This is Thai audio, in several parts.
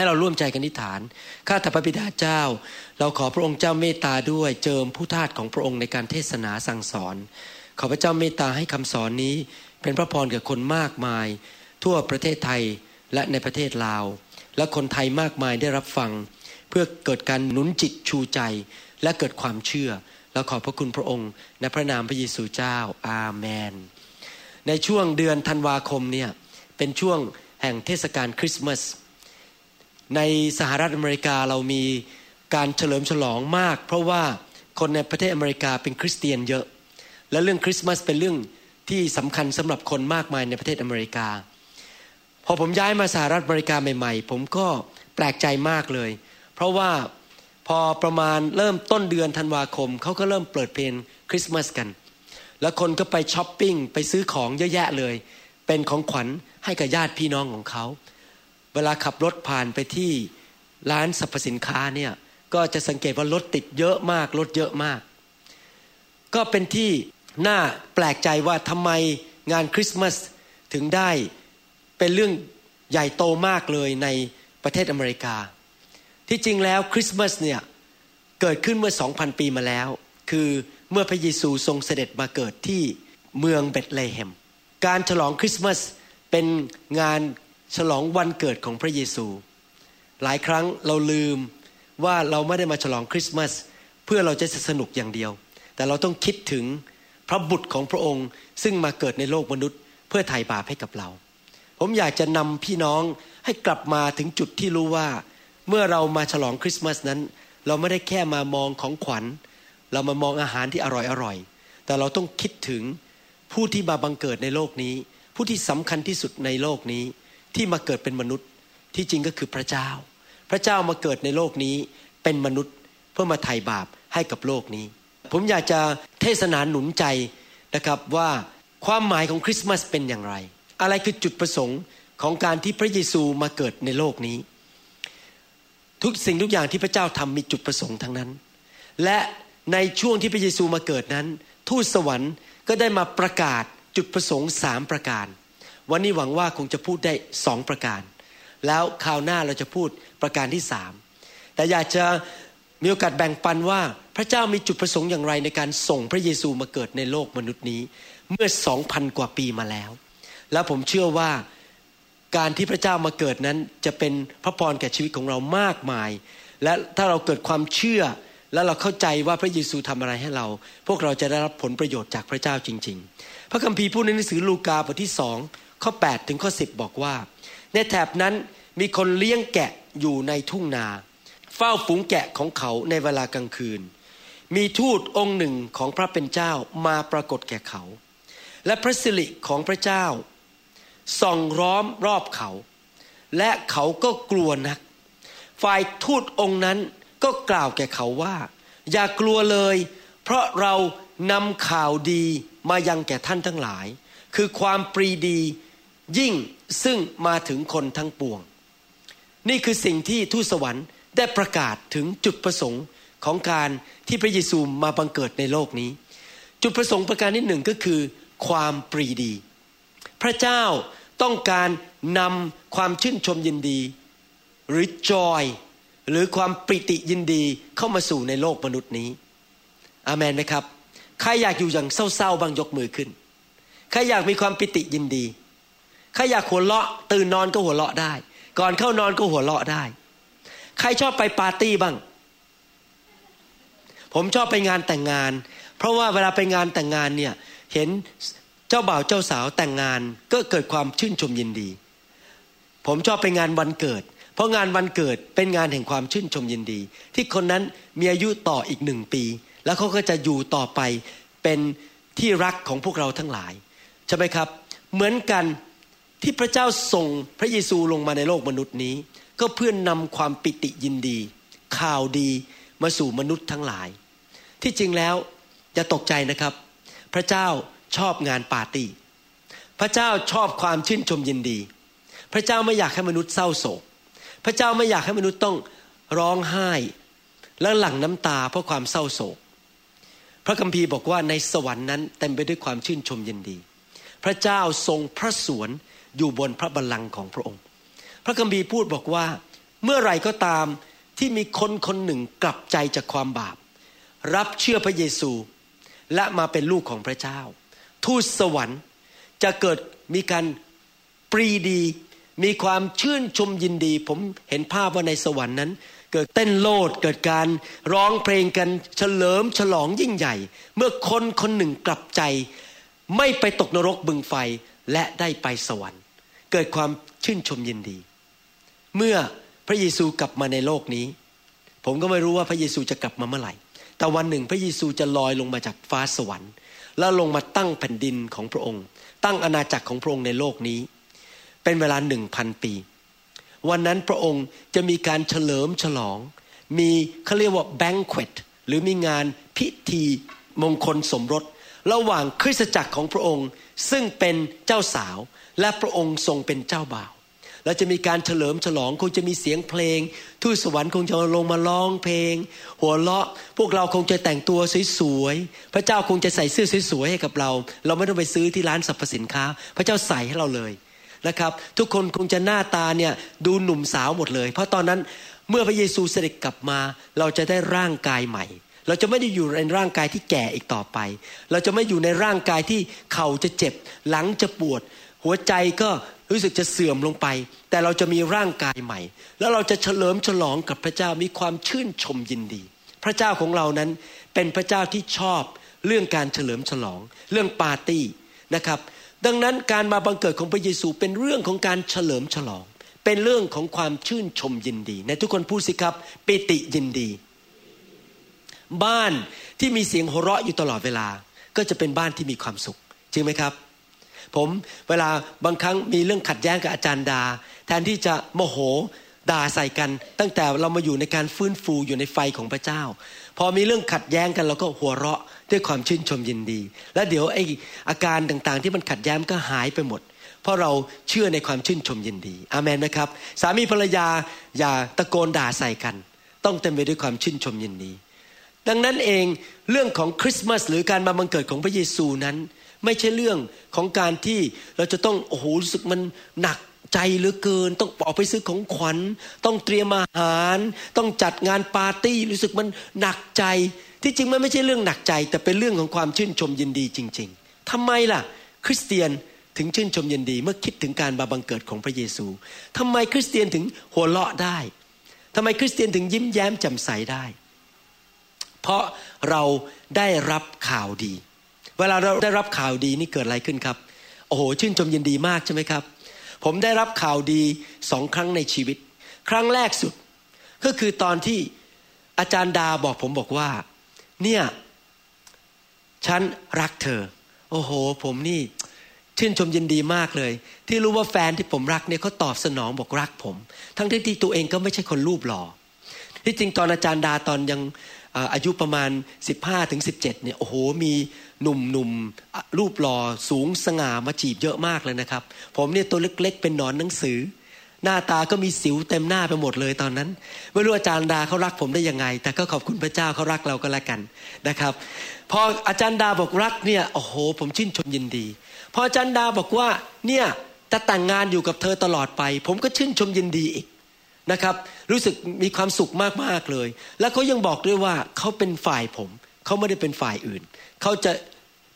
ให้เราร่วมใจกันนิฐาน ข้าแต่พระบิดาเจ้า เราขอพระองค์เจ้าเมตตาด้วยเจิมผู้ทาสของพระองค์ในการเทศนาสั่งสอน ขอพระเจ้าเมตตาให้คำสอนนี้ เป็นพระพรแก่คนมากมาย ทั่วประเทศไทยและในประเทศลาว และคนไทยมากมายได้รับฟัง เพื่อเกิดการหนุนจิตชูใจ และเกิดความเชื่อเราขอบพระคุณพระองค์ในพระนามพระเยซูเจ้าอาเมน ในช่วงเดือนธันวาคมเนี่ยเป็นช่วงแห่งเทศกาลคริสต์มาส ในสหรัฐอเมริกาเรามีการเฉลิมฉลองมาก เพราะว่าคนในประเทศอเมริกาเป็นคริสเตียนเยอะ และเรื่องคริสต์มาสเป็นเรื่องที่สำคัญสำหรับคนมากมายในประเทศอเมริกา พอผมย้ายมาสหรัฐอเมริกาใหม่ๆ ผมก็แปลกใจมากเลย เพราะว่าพอประมาณเริ่มต้นเดือนธันวาคมเขาก็เริ่มเปิดเพลงคริสต์มาสกัน แล้วคนก็ไปช้อปปิ้งไปซื้อของเยอะแยะเลย เป็นของขวัญให้กับญาติพี่น้องของเขา เวลาขับรถผ่านไปที่ร้านสรรพสินค้าเนี่ยก็จะสังเกตว่ารถติดเยอะมากรถเยอะมาก ก็เป็นที่น่าแปลกใจว่าทำไมงานคริสต์มาสถึงได้เป็นเรื่องใหญ่โตมากเลยในประเทศอเมริกา ที่จริงแล้วคริสต์มาสเนี่ยเกิดขึ้นเมื่อ 2,000 ปีมาแล้ว คือเมื่อพระเยซูทรงเสด็จมาเกิดที่เมืองเบธเลเฮม การฉลองคริสต์มาสเป็นงาน ฉลองวันเกิดของพระเยซู หลายครั้งเราลืมว่าเราไม่ได้มาฉลองคริสต์มาสเพื่อเราจะสนุกอย่างเดียว แต่เราต้องคิดถึงพระบุตรของพระองค์ ซึ่งมาเกิดในโลกมนุษย์ เพื่อไถ่บาปให้กับเรา ผมอยากจะนำพี่น้องให้กลับมาถึงจุดที่รู้ว่า เมื่อเรามาฉลองคริสต์มาสนั้น เราไม่ได้แค่มามองของขวัญ เรามามองอาหารที่อร่อยอร่อยๆแต่เราต้องคิดถึงผู้ที่มาบังเกิดในโลกนี้ ผู้ที่สำคัญที่สุดในโลกนี้ ที่มาเกิดเป็นมนุษย์ที่จริงก็คือพระเจ้า พระเจ้ามาเกิดในโลกนี้เป็นมนุษย์เพื่อมาไถ่บาปให้กับโลกนี้ ผมอยากจะเทศนาหนุนใจนะครับว่าความหมายของคริสต์มาสเป็นอย่างไร อะไรคือจุดประสงค์ของการที่พระเยซูมาเกิดในโลกนี้ ทุกสิ่งทุกอย่างที่พระเจ้าทำมีจุดประสงค์ทั้งนั้น และในช่วงที่พระเยซูมาเกิดนั้น ทูตสวรรค์ก็ได้มาประกาศจุดประสงค์สามประการ วันนี้หวังว่าคงจะพูดได้สองประการ แล้วคราวหน้าเราจะพูดประการที่สามแต่อยากจะมีโอกาสแบ่งปันว่าพระเจ้ามีจุดประสงค์อย่างไรในการส่งพระเยซูมาเกิดในโลกมนุษย์นี้ เมื่อสองพันกว่าปีมาแล้ว แล้วผมเชื่อว่าการที่พระเจ้ามาเกิดนั้นจะเป็นพระพรแก่ชีวิตของเรามากมาย และถ้าเราเกิดความเชื่อและเราเข้าใจว่าพระเยซูทำอะไรให้เรา พวกเราจะได้รับผลประโยชน์จากพระเจ้าจริง ๆ พระคัมภีร์พูดในหนังสือลูกาบทที่สอง ข้อ 8 ถึงข้อ 10 บอกว่า ในแถบนั้นมีคนเลี้ยงแกะอยู่ในทุ่งนา เฝ้าฝูงแกะของเขาในเวลากลางคืน มีทูตองค์หนึ่งของพระเป็นเจ้ามาปรากฏแก่เขา และพระสิริของพระเจ้า ส่องร้อมรอบเขา และเขาก็กลัวนัก ฝ่ายทูตองค์นั้นก็กล่าวแก่เขาว่า อย่ากลัวเลย เพราะเรานำข่าวดีมายังแก่ท่านทั้งหลาย คือความปรีดี ยิ่งซึ่งมาถึงคนทั้งปวง นี่คือสิ่งที่ทูตสวรรค์ได้ประกาศถึงจุดประสงค์ของการที่พระเยซูมาบังเกิดในโลกนี้ จุดประสงค์ประการที่หนึ่งก็คือ ความปรีดี พระเจ้าต้องการนำความชื่นชมยินดี หรือจอยหรือความปริติยินดีเข้ามาสู่ในโลกมนุษย์นี้ อาเมนไหมครับ ใครอยากอยู่อย่างเศร้าๆบางยกมือขึ้น ใครอยากมีความปิติยินดี ใครอยากหัวเราะ ตื่นนอนก็หัวเราะได้ ก่อนเข้านอนก็หัวเราะได้ ใครชอบไปปาร์ตี้บ้าง ผมชอบไปงานแต่งงาน เพราะว่าเวลาไปงานแต่งงานเนี่ยเห็นเจ้าบ่าวเจ้าสาวแต่งงานก็เกิดความชื่นชมยินดี ผมชอบไปงานวันเกิด เพราะงานวันเกิดเป็นงานแห่งความชื่นชมยินดี ที่คนนั้นมีอายุต่ออีกหนึ่งปี แล้วเขาก็จะอยู่ต่อไปเป็นที่รักของพวกเราทั้งหลาย ใช่ไหมครับ เหมือนกัน ที่พระเจ้าส่งพระเยซูลงมาในโลกมนุษย์นี้ ก็เพื่อนนำความปิติยินดี ข่าวดีมาสู่มนุษย์ทั้งหลาย ที่จริงแล้วอย่าตกใจนะครับ พระเจ้าชอบงานปาร์ตี้พระเจ้าชอบความชื่นชมยินดี พระเจ้าไม่อยากให้มนุษย์เศร้าโศก พระเจ้าไม่อยากให้มนุษย์ต้องร้องไห้ และหลั่งน้ำตาเพราะความเศร้าโศก พระคัมภีร์บอกว่าในสวรรค์นั้นเต็มไปด้วยความชื่นชมยินดี พระเจ้าทรงพระสวน อยู่บนพระบัลลังก์ของพระองค์ พระคัมภีร์พูดบอกว่า เมื่อไรก็ตามที่มีคนคนหนึ่งกลับใจจากความบาป รับเชื่อพระเยซู และมาเป็นลูกของพระเจ้า ทูตสวรรค์จะเกิดมีการปรีดี มีความชื่นชมยินดี ผมเห็นภาพว่าในสวรรค์นั้น เกิดเต้นโลดเกิดการร้องเพลงกันเฉลิมฉลองยิ่งใหญ่ เมื่อคนคนหนึ่งกลับใจ ไม่ไปตกนรกบึงไฟและได้ไปสวรรค์ เกิดความชื่นชมยินดี เมื่อพระเยซูกลับมาในโลกนี้ ผมก็ไม่รู้ว่าพระเยซูจะกลับมาเมื่อไหร่ แต่วันหนึ่งพระเยซูจะลอยลงมาจากฟ้าสวรรค์ แล้วลงมาตั้งแผ่นดินของพระองค์ ตั้งอาณาจักรของพระองค์ในโลกนี้ เป็นเวลาหนึ่งพันปี วันนั้นพระองค์จะมีการเฉลิมฉลอง มีเขาเรียกว่าแบงควตหรือมีงานพิธีมงคลสมรส ระหว่างคริสตจักรของพระองค์ ซึ่งเป็นเจ้าสาว และพระองค์ทรงเป็นเจ้าบ่าวเราจะมีการเฉลิมฉลองคงจะมีเสียงเพลง ทูตสวรรค์คงจะลงมาร้องเพลง หัวเราะพวกเราคงจะแต่งตัวสวยๆพระเจ้าคงจะใส่เสื้อสวยๆให้กับเรา เราไม่ต้องไปซื้อที่ร้านสรรพสินค้า พระเจ้าใส่ให้เราเลยนะครับ ทุกคนคงจะหน้าตาเนี่ยดูหนุ่มสาวหมดเลย เพราะตอนนั้นเมื่อพระเยซูเสด็จกลับมา เราจะได้ร่างกายใหม่ เราจะไม่ได้อยู่ในร่างกายที่แก่อีกต่อไป เราจะไม่อยู่ในร่างกายที่เข่าจะเจ็บหลังจะปวด หัวใจก็รู้สึกจะเสื่อมลงไป แต่เราจะมีร่างกายใหม่ แล้วเราจะเฉลิมฉลองกับพระเจ้ามีความชื่นชมยินดี พระเจ้าของเรานั้นเป็นพระเจ้าที่ชอบเรื่องการเฉลิมฉลอง เรื่องปาร์ตี้นะครับ ดังนั้นการมาบังเกิดของพระเยซูเป็นเรื่องของการเฉลิมฉลอง เป็นเรื่องของความชื่นชมยินดี ในทุกคนพูดสิครับปิติยินดี บ้านที่มีเสียงหัวเราะอยู่ตลอดเวลา ก็จะเป็นบ้านที่มีความสุขจริงไหมครับ ผมเวลาบางครั้งมีเรื่องขัดแย้งกับอาจารย์ดา แทนที่จะโมโหด่าใส่กัน ตั้งแต่เรามาอยู่ในการฟื้นฟูอยู่ในไฟของพระเจ้า พอมีเรื่องขัดแย้งกันเราก็หัวเราะด้วยความชื่นชมยินดี แล้วเดี๋ยวไออาการต่างๆ ที่มันขัดแย้งก็หายไปหมด เพราะเราเชื่อในความชื่นชมยินดีอามนไหมครับ สามีภรรยาอย่าตะโกนด่าใส่กัน ต้องเต็มไปด้วยความชื่นชมยินดี ดังนั้นเองเรื่องของคริสต์มาสหรือการมาบังเกิดของพระเยซูนั้น ไม่ใช่เรื่องของการที่เราจะต้องโอ้โหรู้สึกมันหนักใจเหลือเกิน ต้องออกไปซื้อของขวัญ ต้องเตรียมอาหาร ต้องจัดงานปาร์ตี้รู้สึกมันหนักใจ ที่จริงมันไม่ใช่เรื่องหนักใจ แต่เป็นเรื่องของความชื่นชมยินดีจริง ๆทำไมล่ะ คริสเตียนถึงชื่นชมยินดี เมื่อคิดถึงการบาบังเกิดของพระเยซูทำไมคริสเตียนถึงหัวเราะได้ทำไมคริสเตียนถึงยิ้มแย้มแจ่มใสได้ เพราะเราได้รับข่าวดี เวลาเราได้รับข่าวดีนี่เกิดอะไรขึ้นครับ โอ้โห ชื่นชมยินดีมากใช่ไหมครับ ผมได้รับข่าวดีสองครั้งในชีวิต ครั้งแรกสุด ก็คือตอนที่อาจารย์ดาบอกผมบอกว่า เนี่ยฉันรักเธอ โอ้โห ผมนี่ชื่นชมยินดีมากเลย ที่รู้ว่าแฟนที่ผมรักเนี่ยเขาตอบสนองบอกรักผม ทั้งที่ตัวเองก็ไม่ใช่คนรูปหล่อที่จริงตอนอาจารย์ดาตอนยัง อายุประมาณ 15ถึงเนี่ยโอ้โหมีหนุ่มหนุ่มรูปหล่อสูงสง่ามาจีบเยอะมากเลยนะครับ ผมเนี่ยตัวเล็กๆ เป็นหนอนหนังสือ หน้าตาก็มีสิวเต็มหน้าไปหมดเลยตอนนั้นไม่รู้อาจารย์ดาเขารักผมได้ยังไง แต่ก็ขอบคุณพระเจ้าเขารักเราก็แล้วกันนะครับ พออาจารย์ดาบอกรักเนี่ยโอ้โห ผมชื่นชมยินดี พออาจารย์ดาบอกว่าเนี่ยจะแต่งงานอยู่กับเธอตลอดไป ผมก็ชื่นชมยินดีอีก นะครับ รู้สึกมีความสุขมากๆเลย แล้วเขายังบอกด้วยว่าเขาเป็นฝ่ายผมเขาไม่ได้เป็นฝ่ายอื่นเขาจะ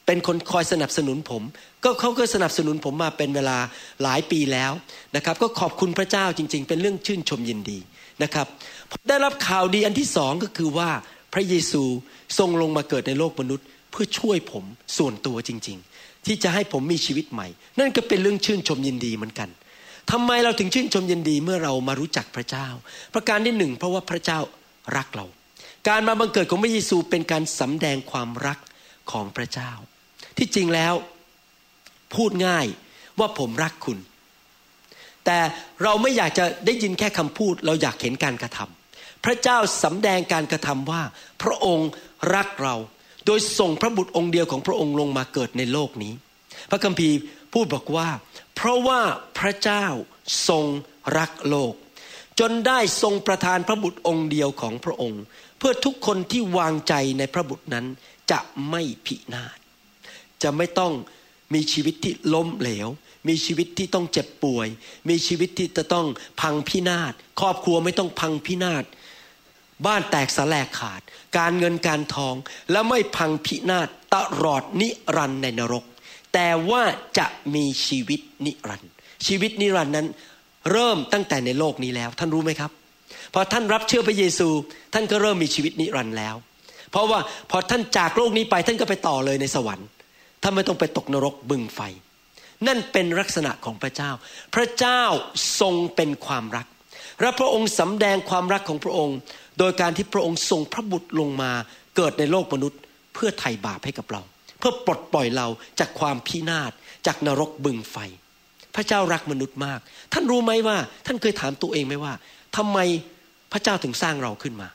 เป็นคนคอยสนับสนุนผม ก็เขาก็สนับสนุนผมมาเป็นเวลาหลายปีแล้วนะครับ ก็ขอบคุณพระเจ้าจริง ๆ เป็นเรื่องชื่นชมยินดีนะครับได้รับข่าวดีอันที่สองก็คือว่าพระเยซูทรงลงมาเกิดในโลกมนุษย์เพื่อช่วยผมส่วนตัวจริง ๆ ที่จะให้ผมมีชีวิตใหม่ นั่นก็เป็นเรื่องชื่นชมยินดีเหมือนกัน ทำไมเราถึงชื่นชมยินดีเมื่อเรามารู้จักพระเจ้า ประการที่หนึ่งเพราะว่าพระเจ้ารักเรา การมาบังเกิดของพระเยซูเป็นการสำแดงความรักของพระเจ้า ที่จริงแล้วพูดง่ายว่าผมรักคุณ แต่เราไม่อยากจะได้ยินแค่คำพูด เราอยากเห็นการกระทำพระเจ้าสำแดงการกระทำว่า พระองค์รักเรา โดยส่งพระบุตรองค์เดียวของพระองค์ลงมาเกิดในโลกนี้ พระคัมภีร์พูดบอกว่า เพราะว่าพระเจ้าทรงรักโลก จนได้ทรงประทานพระบุตรองค์เดียวของพระองค์ เพื่อทุกคนที่วางใจในพระบุตรนั้นจะไม่พินาศจะไม่ต้องมีชีวิตที่ล้มเหลว มีชีวิตที่ต้องเจ็บป่วย มีชีวิตที่จะต้องพังพินาศครอบครัวไม่ต้องพังพินาศบ้านแตกสลายขาด การเงินการทองและไม่พังพินาศตลอดนิรันดร์ในนรก แต่ว่าจะมีชีวิตนิรันดร์ชีวิตนิรันดร์นั้น เริ่มตั้งแต่ในโลกนี้แล้ว ท่านรู้ไหมครับพอท่านรับเชื่อพระเยซู ท่านก็เริ่มมีชีวิตนิรันดร์แล้ว เพราะว่าพอท่านจากโลกนี้ไปท่านก็ไปต่อเลยในสวรรค์ท่านไม่ต้องไปตกนรกบึงไฟ นั่นเป็นลักษณะของพระเจ้า พระเจ้าทรงเป็นความรัก และพระองค์สำแดงความรักของพระองค์ โดยการที่พระองค์ทรงพระบุตรลงมาเกิดในโลกมนุษย์ เพื่อไถ่บาปให้กับเรา พื่อปลดปล่อยเราจากความพินาศจากนรกบึงไฟ พระเจ้ารักมนุษย์มาก ท่านรู้ไหมว่า ท่านเคยถามตัวเองไหมว่าทำไมพระเจ้าถึงสร้างเราขึ้นมา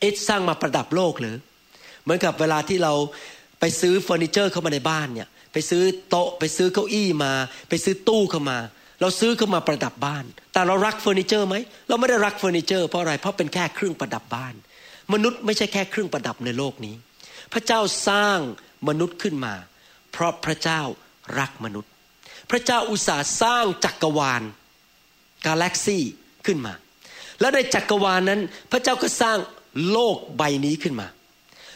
เอ็ดสร้างมาประดับโลกหรือ เหมือนกับเวลาที่เราไปซื้อเฟอร์นิเจอร์เข้ามาในบ้านเนี่ย ไปซื้อโต๊ะไปซื้อเก้าอี้มา ไปซื้อตู้เข้ามา เราซื้อเข้ามาประดับบ้าน แต่เรารักเฟอร์นิเจอร์ไหมเราไม่ได้รักเฟอร์นิเจอร์เพราะอะไรเพราะเป็นแค่เครื่องประดับบ้าน มนุษย์ไม่ใช่แค่เครื่องประดับในโลกนี้ พระเจ้าสร้างมนุษย์ขึ้นมา เพราะพระเจ้ารักมนุษย์ พระเจ้าอุตส่าห์สร้างจักรวาลกาแล็กซี่ขึ้นมา แล้วในจักรวาลนั้น พระเจ้าก็สร้างโลกใบนี้ขึ้นมา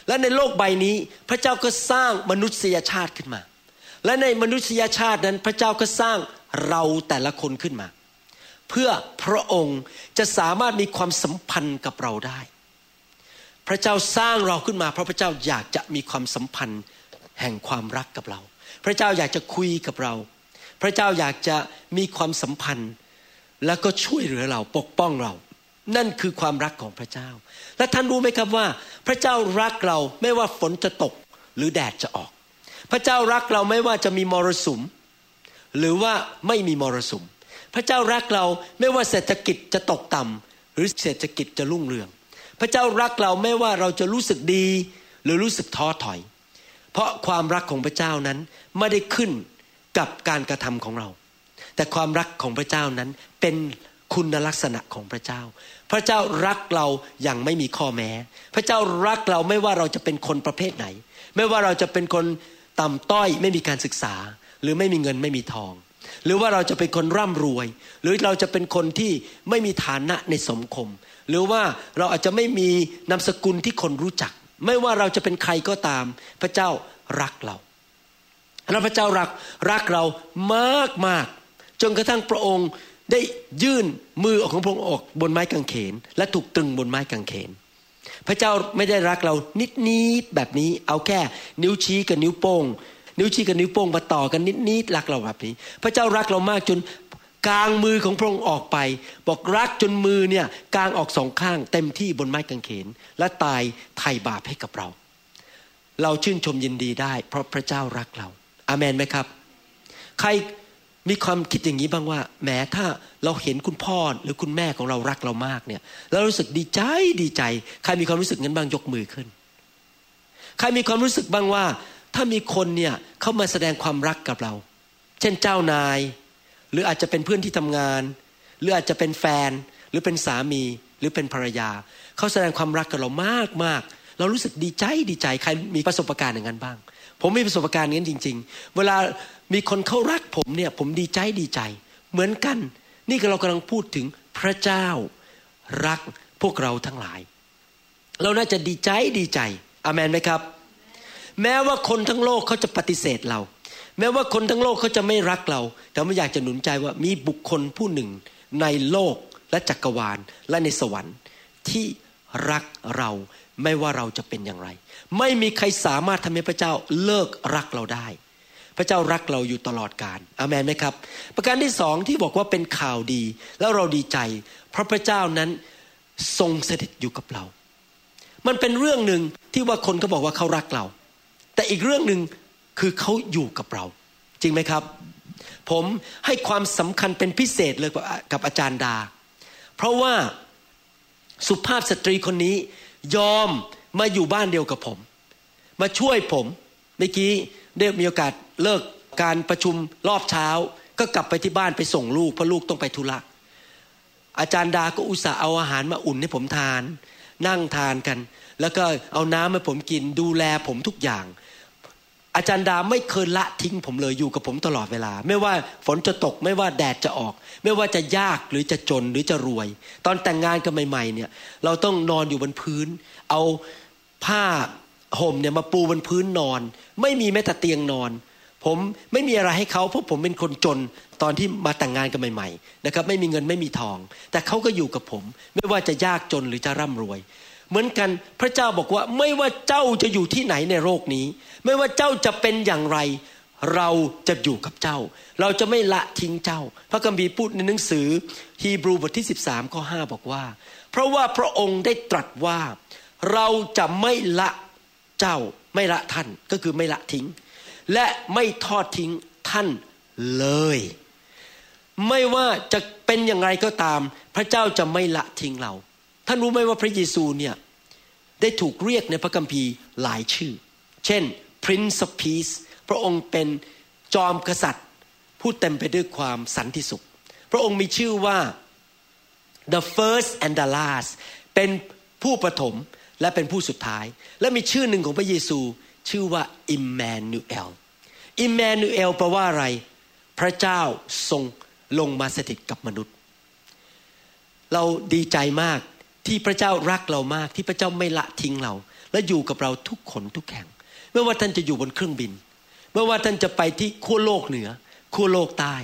และในโลกใบนี้พระเจ้าก็สร้างมนุษยชาติขึ้นมา และในมนุษยชาตินั้นพระเจ้าก็สร้างเราแต่ละคนขึ้นมา เพื่อพระองค์จะสามารถมีความสัมพันธ์กับเราได้ พระเจ้าสร้างเราขึ้นมาเพราะพระเจ้าอยากจะมีความสัมพันธ์แห่งความรักกับเรา พระเจ้าอยากจะคุยกับเรา พระเจ้าอยากจะมีความสัมพันธ์ แล้วก็ช่วยเหลือเราปกป้องเรา นั่นคือความรักของพระเจ้า และท่านรู้ไหมครับว่า พระเจ้ารักเราไม่ว่าฝนจะตกหรือแดดจะออก พระเจ้ารักเราไม่ว่าจะมีมรสุม หรือว่าไม่มีมรสุม พระเจ้ารักเราไม่ว่าเศรษฐกิจจะตกต่ำหรือเศรษฐกิจจะรุ่งเรือง พระเจ้ารักเราไม่ว่าเราจะรู้สึกดี หรือรู้สึกท้อถอย เพราะความรักของพระเจ้านั้นไม่ได้ขึ้นกับการกระทำของเรา แต่ความรักของพระเจ้านั้นเป็นคุณลักษณะของพระเจ้า พระเจ้ารักเราอย่างไม่มีข้อแม้ พระเจ้ารักเราไม่ว่าเราจะเป็นคนประเภทไหน ไม่ว่าเราจะเป็นคนต่ำต้อยไม่มีการศึกษา หรือไม่มีเงินไม่มีทอง หรือว่าเราจะเป็นคนร่ำรวย หรือเราจะเป็นคนที่ไม่มีฐานะในสังคม หรือว่าเราอาจจะไม่มีนามสกุลที่คนรู้จัก ไม่ว่าเราจะเป็นใครก็ตาม พระเจ้ารักเราแล้วพระเจ้ารักรักเรามากมากจนกระทั่งพระองค์ได้ยื่นมือออกของพระองค์ออกบนไม้กางเขน และถูกตรึงบนไม้กางเขน พระเจ้าไม่ได้รักเรานิดนิดแบบนี้ เอาแค่นิ้วชี้กับนิ้วโป้ง นิ้วชี้กับนิ้วโป้งมาต่อกันนิดนิดรักเราแบบนี้ พระเจ้ารักเรามากจนกลางมือของพระองค์ออกไป บอกรักจนมือเนี่ยกลางออกสองข้างเต็มที่บนไม้กางเขน และตายไถ่บาปให้กับเรา เราชื่นชมยินดีได้ เพราะพระเจ้ารักเรา อาเมนไหมครับ ใครมีความคิดอย่างนี้บ้างว่าแม้ถ้าเราเห็นคุณพ่อหรือคุณแม่ของเรารักเรามากเนี่ยแล้วรู้สึกดีใจดีใจ ใครมีความรู้สึกงั้นบ้างยกมือขึ้น ใครมีความรู้สึกบ้างว่า ถ้ามีคนเนี่ยเข้ามาแสดงความรักกับเรา เช่นเจ้านาย หรืออาจจะเป็นเพื่อนที่ทำงาน หรืออาจจะเป็นแฟน หรือเป็นสามีหรือเป็นภรรยาเขาแสดงความรักกับเรามากมากเรารู้สึกดีใจดีใจใครมีประสบการณ์อย่างนั้นบ้าง ผมมีประสบการณ์อย่างนั้นจริง ๆ เวลามีคนเขารักผมเนี่ยผมดีใจดีใจ เหมือนกัน นี่ก็เรากำลังพูดถึงพระเจ้ารักพวกเราทั้งหลาย เราน่าจะดีใจดีใจอามนไหมครับ แม้ว่าคนทั้งโลกเขาจะปฏิเสธเรา แม้ว่าคนทั้งโลกเขาจะไม่รักเรา แต่ไม่อยากจะหนุนใจว่ามีบุคคลผู้หนึ่งในโลกและจักรวาลและในสวรรค์ที่รักเราไม่ว่าเราจะเป็นอย่างไร ไม่มีใครสามารถทำให้พระเจ้าเลิกรักเราได้ พระเจ้ารักเราอยู่ตลอดกาลอามนไหมครับ ประการที่สองที่บอกว่าเป็นข่าวดี แล้วเราดีใจ เพราะพระเจ้านั้นทรงเสด็จอยู่กับเรา มันเป็นเรื่องหนึ่งที่ว่าคนเขาบอกว่าเขารักเรา แต่อีกเรื่องหนึ่งคือเขาอยู่กับเรา จริงไหมครับ ผมให้ความสำคัญเป็นพิเศษเลยกับอาจารย์ดา เพราะว่าสุภาพสตรีคนนี้ยอมมาอยู่บ้านเดียวกับผม มาช่วยผมเมื่อกี้ได้มีโอกาสเลิกการประชุมรอบเช้า ก็กลับไปที่บ้านไปส่งลูกเพราะลูกต้องไปธุระอาจารย์ดาก็อุตส่าห์เอาอาหารมาอุ่นให้ผมทาน นั่งทานกัน แล้วก็เอาน้ำให้ผมกินดูแลผมทุกอย่าง อาจารย์ดาไม่เคยละทิ้งผมเลยอยู่กับผมตลอดเวลา ไม่ว่าฝนจะตกไม่ว่าแดดจะออก ไม่ว่าจะยากหรือจะจนหรือจะรวย ตอนแต่งงานกันใหม่ๆเนี่ย เราต้องนอนอยู่บนพื้น เอาผ้าห่มเนี่ยมาปูบนพื้นนอน ไม่มีแม้แต่เตียงนอน ผมไม่มีอะไรให้เขาเพราะผมเป็นคนจนตอนที่มาแต่งงานกันใหม่ ๆ นะครับ ไม่มีเงินไม่มีทอง แต่เขาก็อยู่กับผม ไม่ว่าจะยากจนหรือจะร่ำรวย เหมือนกันพระเจ้าบอกว่าไม่ว่าเจ้าจะอยู่ที่ไหนในโลกนี้ ไม่ว่าเจ้าจะเป็นอย่างไร เราจะอยู่กับเจ้า เราจะไม่ละทิ้งเจ้า พระคัมภีร์พูดในหนังสือฮีบรูบทที่ 13ข้อ5บอกว่า เพราะว่าพระองค์ได้ตรัสว่า เราจะไม่ละเจ้าไม่ละท่านก็คือไม่ละทิ้ง และไม่ทอดทิ้งท่านเลย ไม่ว่าจะเป็นอย่างไรก็ตาม พระเจ้าจะไม่ละทิ้งเรา ท่านรู้ไหมว่าพระเยซูเนี่ยได้ถูกเรียกในพระคัมภีร์หลายชื่อ เช่น Prince of Peace พระองค์เป็นจอมกษัตริย์ ผู้เต็มไปด้วยความสันติสุข พระองค์มีชื่อว่า the first and the last เป็นผู้ประถมและเป็นผู้สุดท้าย และมีชื่อหนึ่งของพระเยซูชื่อว่าอิมแมนูเอลอิมแมนูเอลแปลว่าอะไร พระเจ้าทรงลงมาสถิตกับมนุษย์ เราดีใจมาก ที่พระเจ้ารักเรามากที่พระเจ้าไม่ละทิ้งเรา และอยู่กับเราทุกคนทุกแห่งไม่ว่าท่านจะอยู่บนเครื่องบิน ไม่ว่าท่านจะไปที่ขั้วโลกเหนือขั้วโลกใต้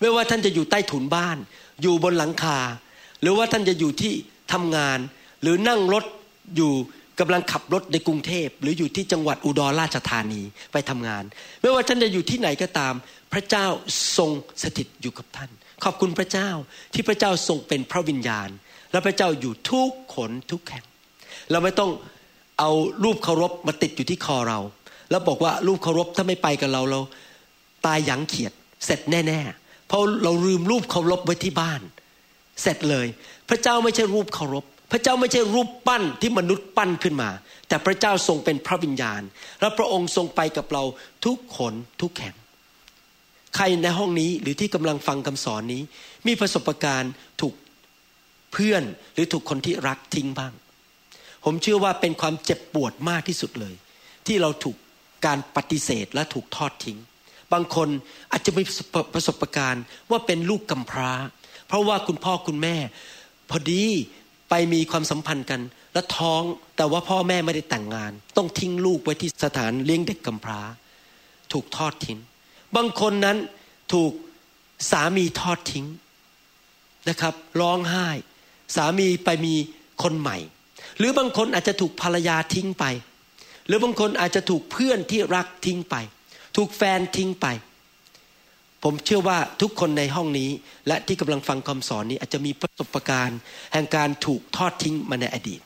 ไม่ว่าท่านจะอยู่ใต้ถุนบ้าน อยู่บนหลังคา หรือว่าท่านจะอยู่ที่ทำงาน หรือนั่งรถอยู่กำลังขับรถในกรุงเทพ หรืออยู่ที่จังหวัดอุดรราชธานีไปทำงาน ไม่ว่าท่านจะอยู่ที่ไหนก็ตาม พระเจ้าทรงสถิตอยู่กับท่าน ขอบคุณพระเจ้าที่พระเจ้าทรงเป็นพระวิญญาณ และพระเจ้าอยู่ทุกขนทุกแห่ง เราไม่ต้องเอารูปเคารพมาติดอยู่ที่คอเรา แล้วบอกว่ารูปเคารพถ้าไม่ไปกับเราเราตายยังเขียด เสร็จแน่ๆ เพราะเราลืมรูปเคารพไว้ที่บ้าน เสร็จเลย พระเจ้าไม่ใช่รูปเคารพพระเจ้าไม่ใช่รูปปั้นที่มนุษย์ปั้นขึ้นมา แต่พระเจ้าทรงเป็นพระวิญญาณ และพระองค์ทรงไปกับเราทุกคนทุกแห่งใครในห้องนี้หรือที่กำลังฟังคำสอนนี้ มีประสบการณ์ถูก เพื่อนหรือถูกคนที่รักทิ้งบ้าง ผมเชื่อว่าเป็นความเจ็บปวดมากที่สุดเลย ที่เราถูกการปฏิเสธและถูกทอดทิ้ง บางคนอาจจะมีประสบการณ์ว่าเป็นลูกกำพร้า เพราะว่าคุณพ่อคุณแม่ พอดีไปมีความสัมพันธ์กัน และท้องแต่ว่าพ่อแม่ไม่ได้แต่งงาน ต้องทิ้งลูกไว้ที่สถานเลี้ยงเด็กกำพร้า ถูกทอดทิ้ง บางคนนั้นถูกสามีทอดทิ้งนะครับ ร้องไห้ สามีไปมีคนใหม่ หรือบางคนอาจจะถูกภรรยาทิ้งไป หรือบางคนอาจจะถูกเพื่อนที่รักทิ้งไป ถูกแฟนทิ้งไป ผมเชื่อว่าทุกคนในห้องนี้ และที่กำลังฟังคำสอนนี้อาจจะมีประสบการณ์ แห่งการถูกทอดทิ้งมาในอดีต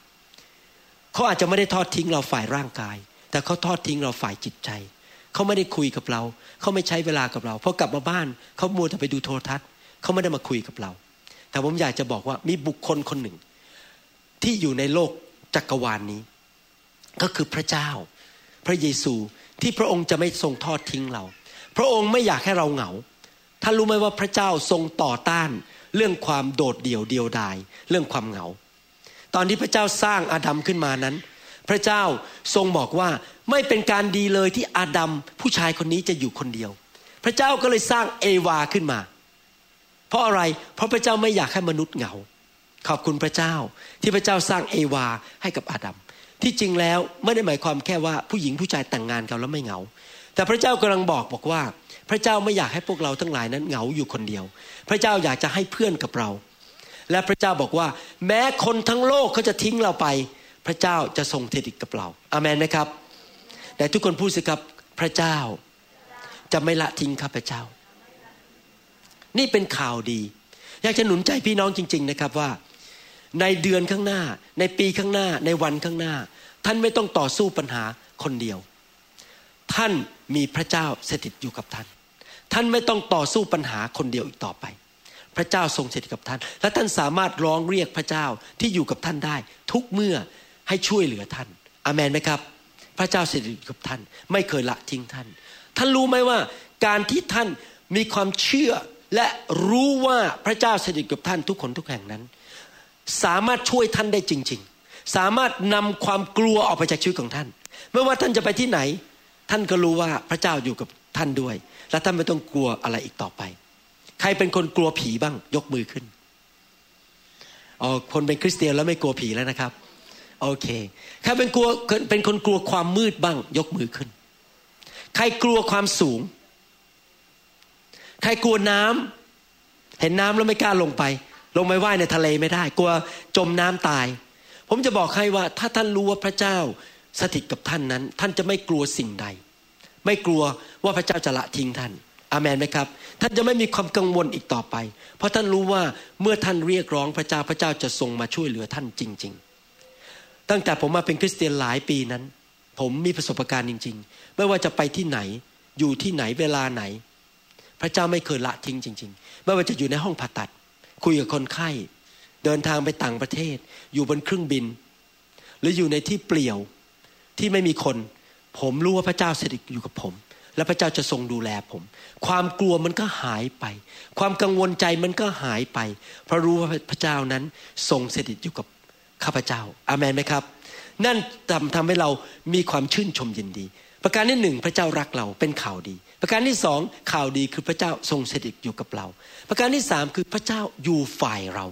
เขาอาจจะไม่ได้ทอดทิ้งเราฝ่ายร่างกาย แต่เขาทอดทิ้งเราฝ่ายจิตใจเขาไม่ได้คุยกับเรา เขาไม่ใช้เวลากับเราพอกลับมาบ้านเขามัวแต่ไปดูโทรทัศน์เขาไม่ได้มาคุยกับเรา แต่ผมอยากจะบอกว่ามีบุคคลคนหนึ่ง ที่อยู่ในโลกจักรวาลนนี้ ก็คือพระเจ้า พระเยซูที่พระองค์จะไม่ทรงทอดทิ้งเรา พระองค์ไม่อยากให้เราเหงาท่านรู้ไหมว่าพระเจ้าทรงต่อต้านเรื่องความโดดเดี่ยวเดียวดาย เรื่องความเหงา ตอนที่พระเจ้าสร้างอาดัมขึ้นมานั้น พระเจ้าทรงบอกว่าไม่เป็นการดีเลยที่อาดัมผู้ชายคนนี้จะอยู่คนเดียว พระเจ้าก็เลยสร้างเอวาขึ้นมา เพราะอะไร เพราะพระเจ้าไม่อยากให้มนุษย์เหงา ขอบคุณพระเจ้า ที่พระเจ้าสร้างเอวาให้กับอาดัม ที่จริงแล้วไม่ได้หมายความแค่ว่าผู้หญิงผู้ชายแต่งงานกันแล้วไม่เหงา แต่พระเจ้ากำลังบอกบอกว่า พระเจ้าไม่อยากให้พวกเราทั้งหลายนั้นเหงาอยู่คนเดียว พระเจ้าอยากจะให้เพื่อนกับเรา และพระเจ้าบอกว่า แม้คนทั้งโลกเขาจะทิ้งเราไป พระเจ้าจะทรงเทดิตกับเราอามันไหมครับแต่ทุกคนพูดสิครับพระเจ้าจะไม่ละทิ้งข้าพเจ้า นี่เป็นข่าวดี อยากจะหนุนใจพี่น้องจริง ๆนะครับว่า ในเดือนข้างหน้า ในปีข้างหน้า ในวันข้างหน้า ท่านไม่ต้องต่อสู้ปัญหาคนเดียว ท่านมีพระเจ้าสถิตอยู่กับท่าน ท่านไม่ต้องต่อสู้ปัญหาคนเดียวอีกต่อไป พระเจ้าทรงสถิตกับท่าน และท่านสามารถร้องเรียกพระเจ้าที่อยู่กับท่านได้ ทุกเมื่อให้ช่วยเหลือท่านอเมนไหมครับ พระเจ้าสถิตกับท่าน ไม่เคยละทิ้งท่าน ท่านรู้ไหมว่าการที่ท่านมีความเชื่อ และรู้ว่าพระเจ้าสถิตกับท่านทุกคนทุกแห่งนั้น สามารถช่วยท่านได้จริง ๆ สามารถนำความกลัวออกไปจากชีวิตของท่าน ไม่ว่าท่านจะไปที่ไหน ท่านก็รู้ว่าพระเจ้าอยู่กับท่านด้วย และท่านไม่ต้องกลัวอะไรอีกต่อไป ใครเป็นคนกลัวผีบ้างยกมือขึ้นอ๋อคนเป็นคริสเตียนแล้วไม่กลัวผีแล้วนะครับโอเค ใครเป็นกลัวเป็นคนกลัวความมืดบ้าง ยกมือขึ้น ใครกลัวความสูง ใครกลัวน้ำเห็นน้ำแล้วไม่กล้าลงไป ลงไปว่ายในทะเลไม่ได้ กลัวจมน้ำตาย ผมจะบอกให้ว่า ถ้าท่านรู้ว่าพระเจ้าสถิตกับท่านนั้น ท่านจะไม่กลัวสิ่งใด ไม่กลัวว่าพระเจ้าจะละทิ้งท่าน อามันไหมครับ ท่านจะไม่มีความกังวลอีกต่อไป เพราะท่านรู้ว่าเมื่อท่านเรียกร้องพระเจ้าพระเจ้าจะทรงมาช่วยเหลือท่านจริง ๆ ตั้งแต่ผมมาเป็นคริสเตียนหลายปีนั้น ผมมีประสบการณ์จริง ๆ ไม่ว่าจะไปที่ไหนอยู่ที่ไหนเวลาไหน พระเจ้าไม่เคยละทิ้งจริง ๆ ไม่ว่าจะอยู่ในห้องผ่าตัด คุยกับคนไข้ เดินทางไปต่างประเทศ อยู่บนเครื่องบิน หรืออยู่ในที่เปลี่ยวที่ไม่มีคน ผมรู้ว่าพระเจ้าสถิตอยู่กับผม และพระเจ้าจะทรงดูแลผม ความกลัวมันก็หายไป ความกังวลใจมันก็หายไป เพราะรู้ว่าพระเจ้านั้นทรงสถิตอยู่กับข้าพเจ้า อามันไหมครับ นั่นทำทำให้เรามีความชื่นชมยินดี ประการที่หนึ่งพระเจ้ารักเราเป็นข่าวดี ประการที่สองข่าวดีคือพระเจ้าทรงสถิตอยู่กับเรา ประการที่สามคือพระเจ้าอยู่ฝ่ายเรา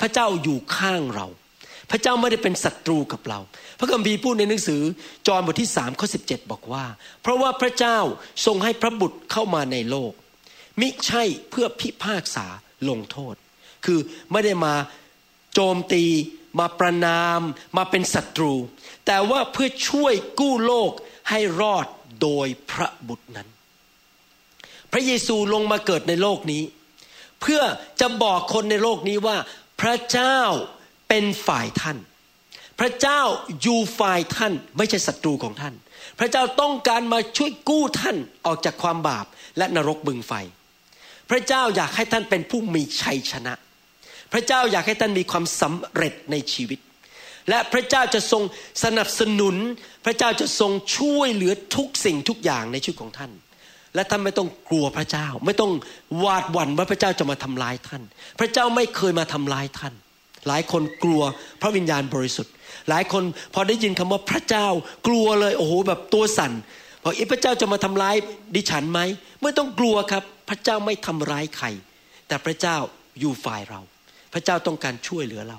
พระเจ้าอยู่ข้างเรา พระเจ้าไม่ได้เป็นศัตรูกับเรา พระคัมภีร์พูดในหนังสือ จอห์นบทที่สามข้อสิบบอกว่า เพราะว่าพระเจ้าทรงให้พระบุตรเข้ามาในโลก มิใช่เพื่อพิพากษาลงโทษ คือไม่ได้มาโจมตีมาประนามมาเป็นศัตรู แต่ว่าเพื่อช่วยกู้โลกให้รอดโดยพระบุตรนั้น พระเยซูลงมาเกิดในโลกนี้ เพื่อจะบอกคนในโลกนี้ว่า พระเจ้าเป็นฝ่ายท่าน พระเจ้าอยู่ฝ่ายท่านไม่ใช่ศัตรูของท่าน พระเจ้าต้องการมาช่วยกู้ท่านออกจากความบาปและนรกบึงไฟ พระเจ้าอยากให้ท่านเป็นผู้มีชัยชนะ พระเจ้าอยากให้ท่านมีความสำเร็จในชีวิต และพระเจ้าจะทรงสนับสนุน พระเจ้าจะทรงช่วยเหลือทุกสิ่งทุกอย่างในชีวิตของท่าน และท่านไม่ต้องกลัวพระเจ้า ไม่ต้องหวาดหวั่นว่าพระเจ้าจะมาทำลายท่าน พระเจ้าไม่เคยมาทำลายท่าน หลายคนกลัวพระวิญญาณบริสุทธิ์ หลายคนพอได้ยินคำว่าพระเจ้ากลัวเลยโอ้โหแบบตัวสั่นบอกอีพระเจ้าจะมาทำร้ายดิฉันไหมไม่ต้องกลัวครับ พระเจ้าไม่ทำร้ายใครแต่พระเจ้าอยู่ฝ่ายเรา พระเจ้าต้องการช่วยเหลือเรา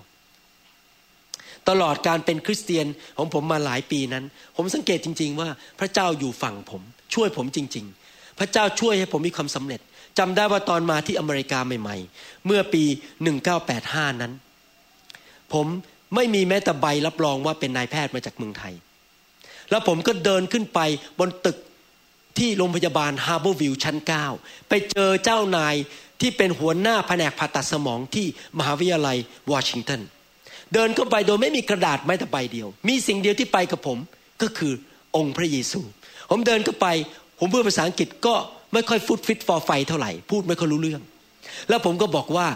ตลอดการเป็นคริสเตียนของผมมาหลายปีนั้น ผมสังเกตจริง ๆ ว่าพระเจ้าอยู่ฝั่งผม ช่วยผมจริง ๆ ระเจ้าช่วยให้ผมมีความสำเร็จจำได้ว่าตอนมาที่อเมริกาใหม่ ๆ เมื่อปี 1985 นั้น ผมไม่มีแม้แต่ใบรับรองว่าเป็นนายแพทย์มาจากเมืองไทย แล้วผมก็เดินขึ้นไปบนตึกที่โรงพยาบาลฮาร์เบอร์วิวชั้น 9 ไปเจอเจ้านายที่เป็นหัวหน้าแผนกผ่าตัดสมองที่มหาวิทยาลัยวอชิงตันเดินเข้าไปโดยไม่มีกระดาษแม้แต่ใบเดียว มีสิ่งเดียวที่ไปกับผมก็คือองค์พระเยซู ผมเดินเข้าไป ผมพูดภาษาอังกฤษก็ไม่ค่อยฟุตฟิตฟอร์ไฟเท่าไหร่ พูดไม่ค่อยรู้เรื่อง แล้วผมก็บอกว่า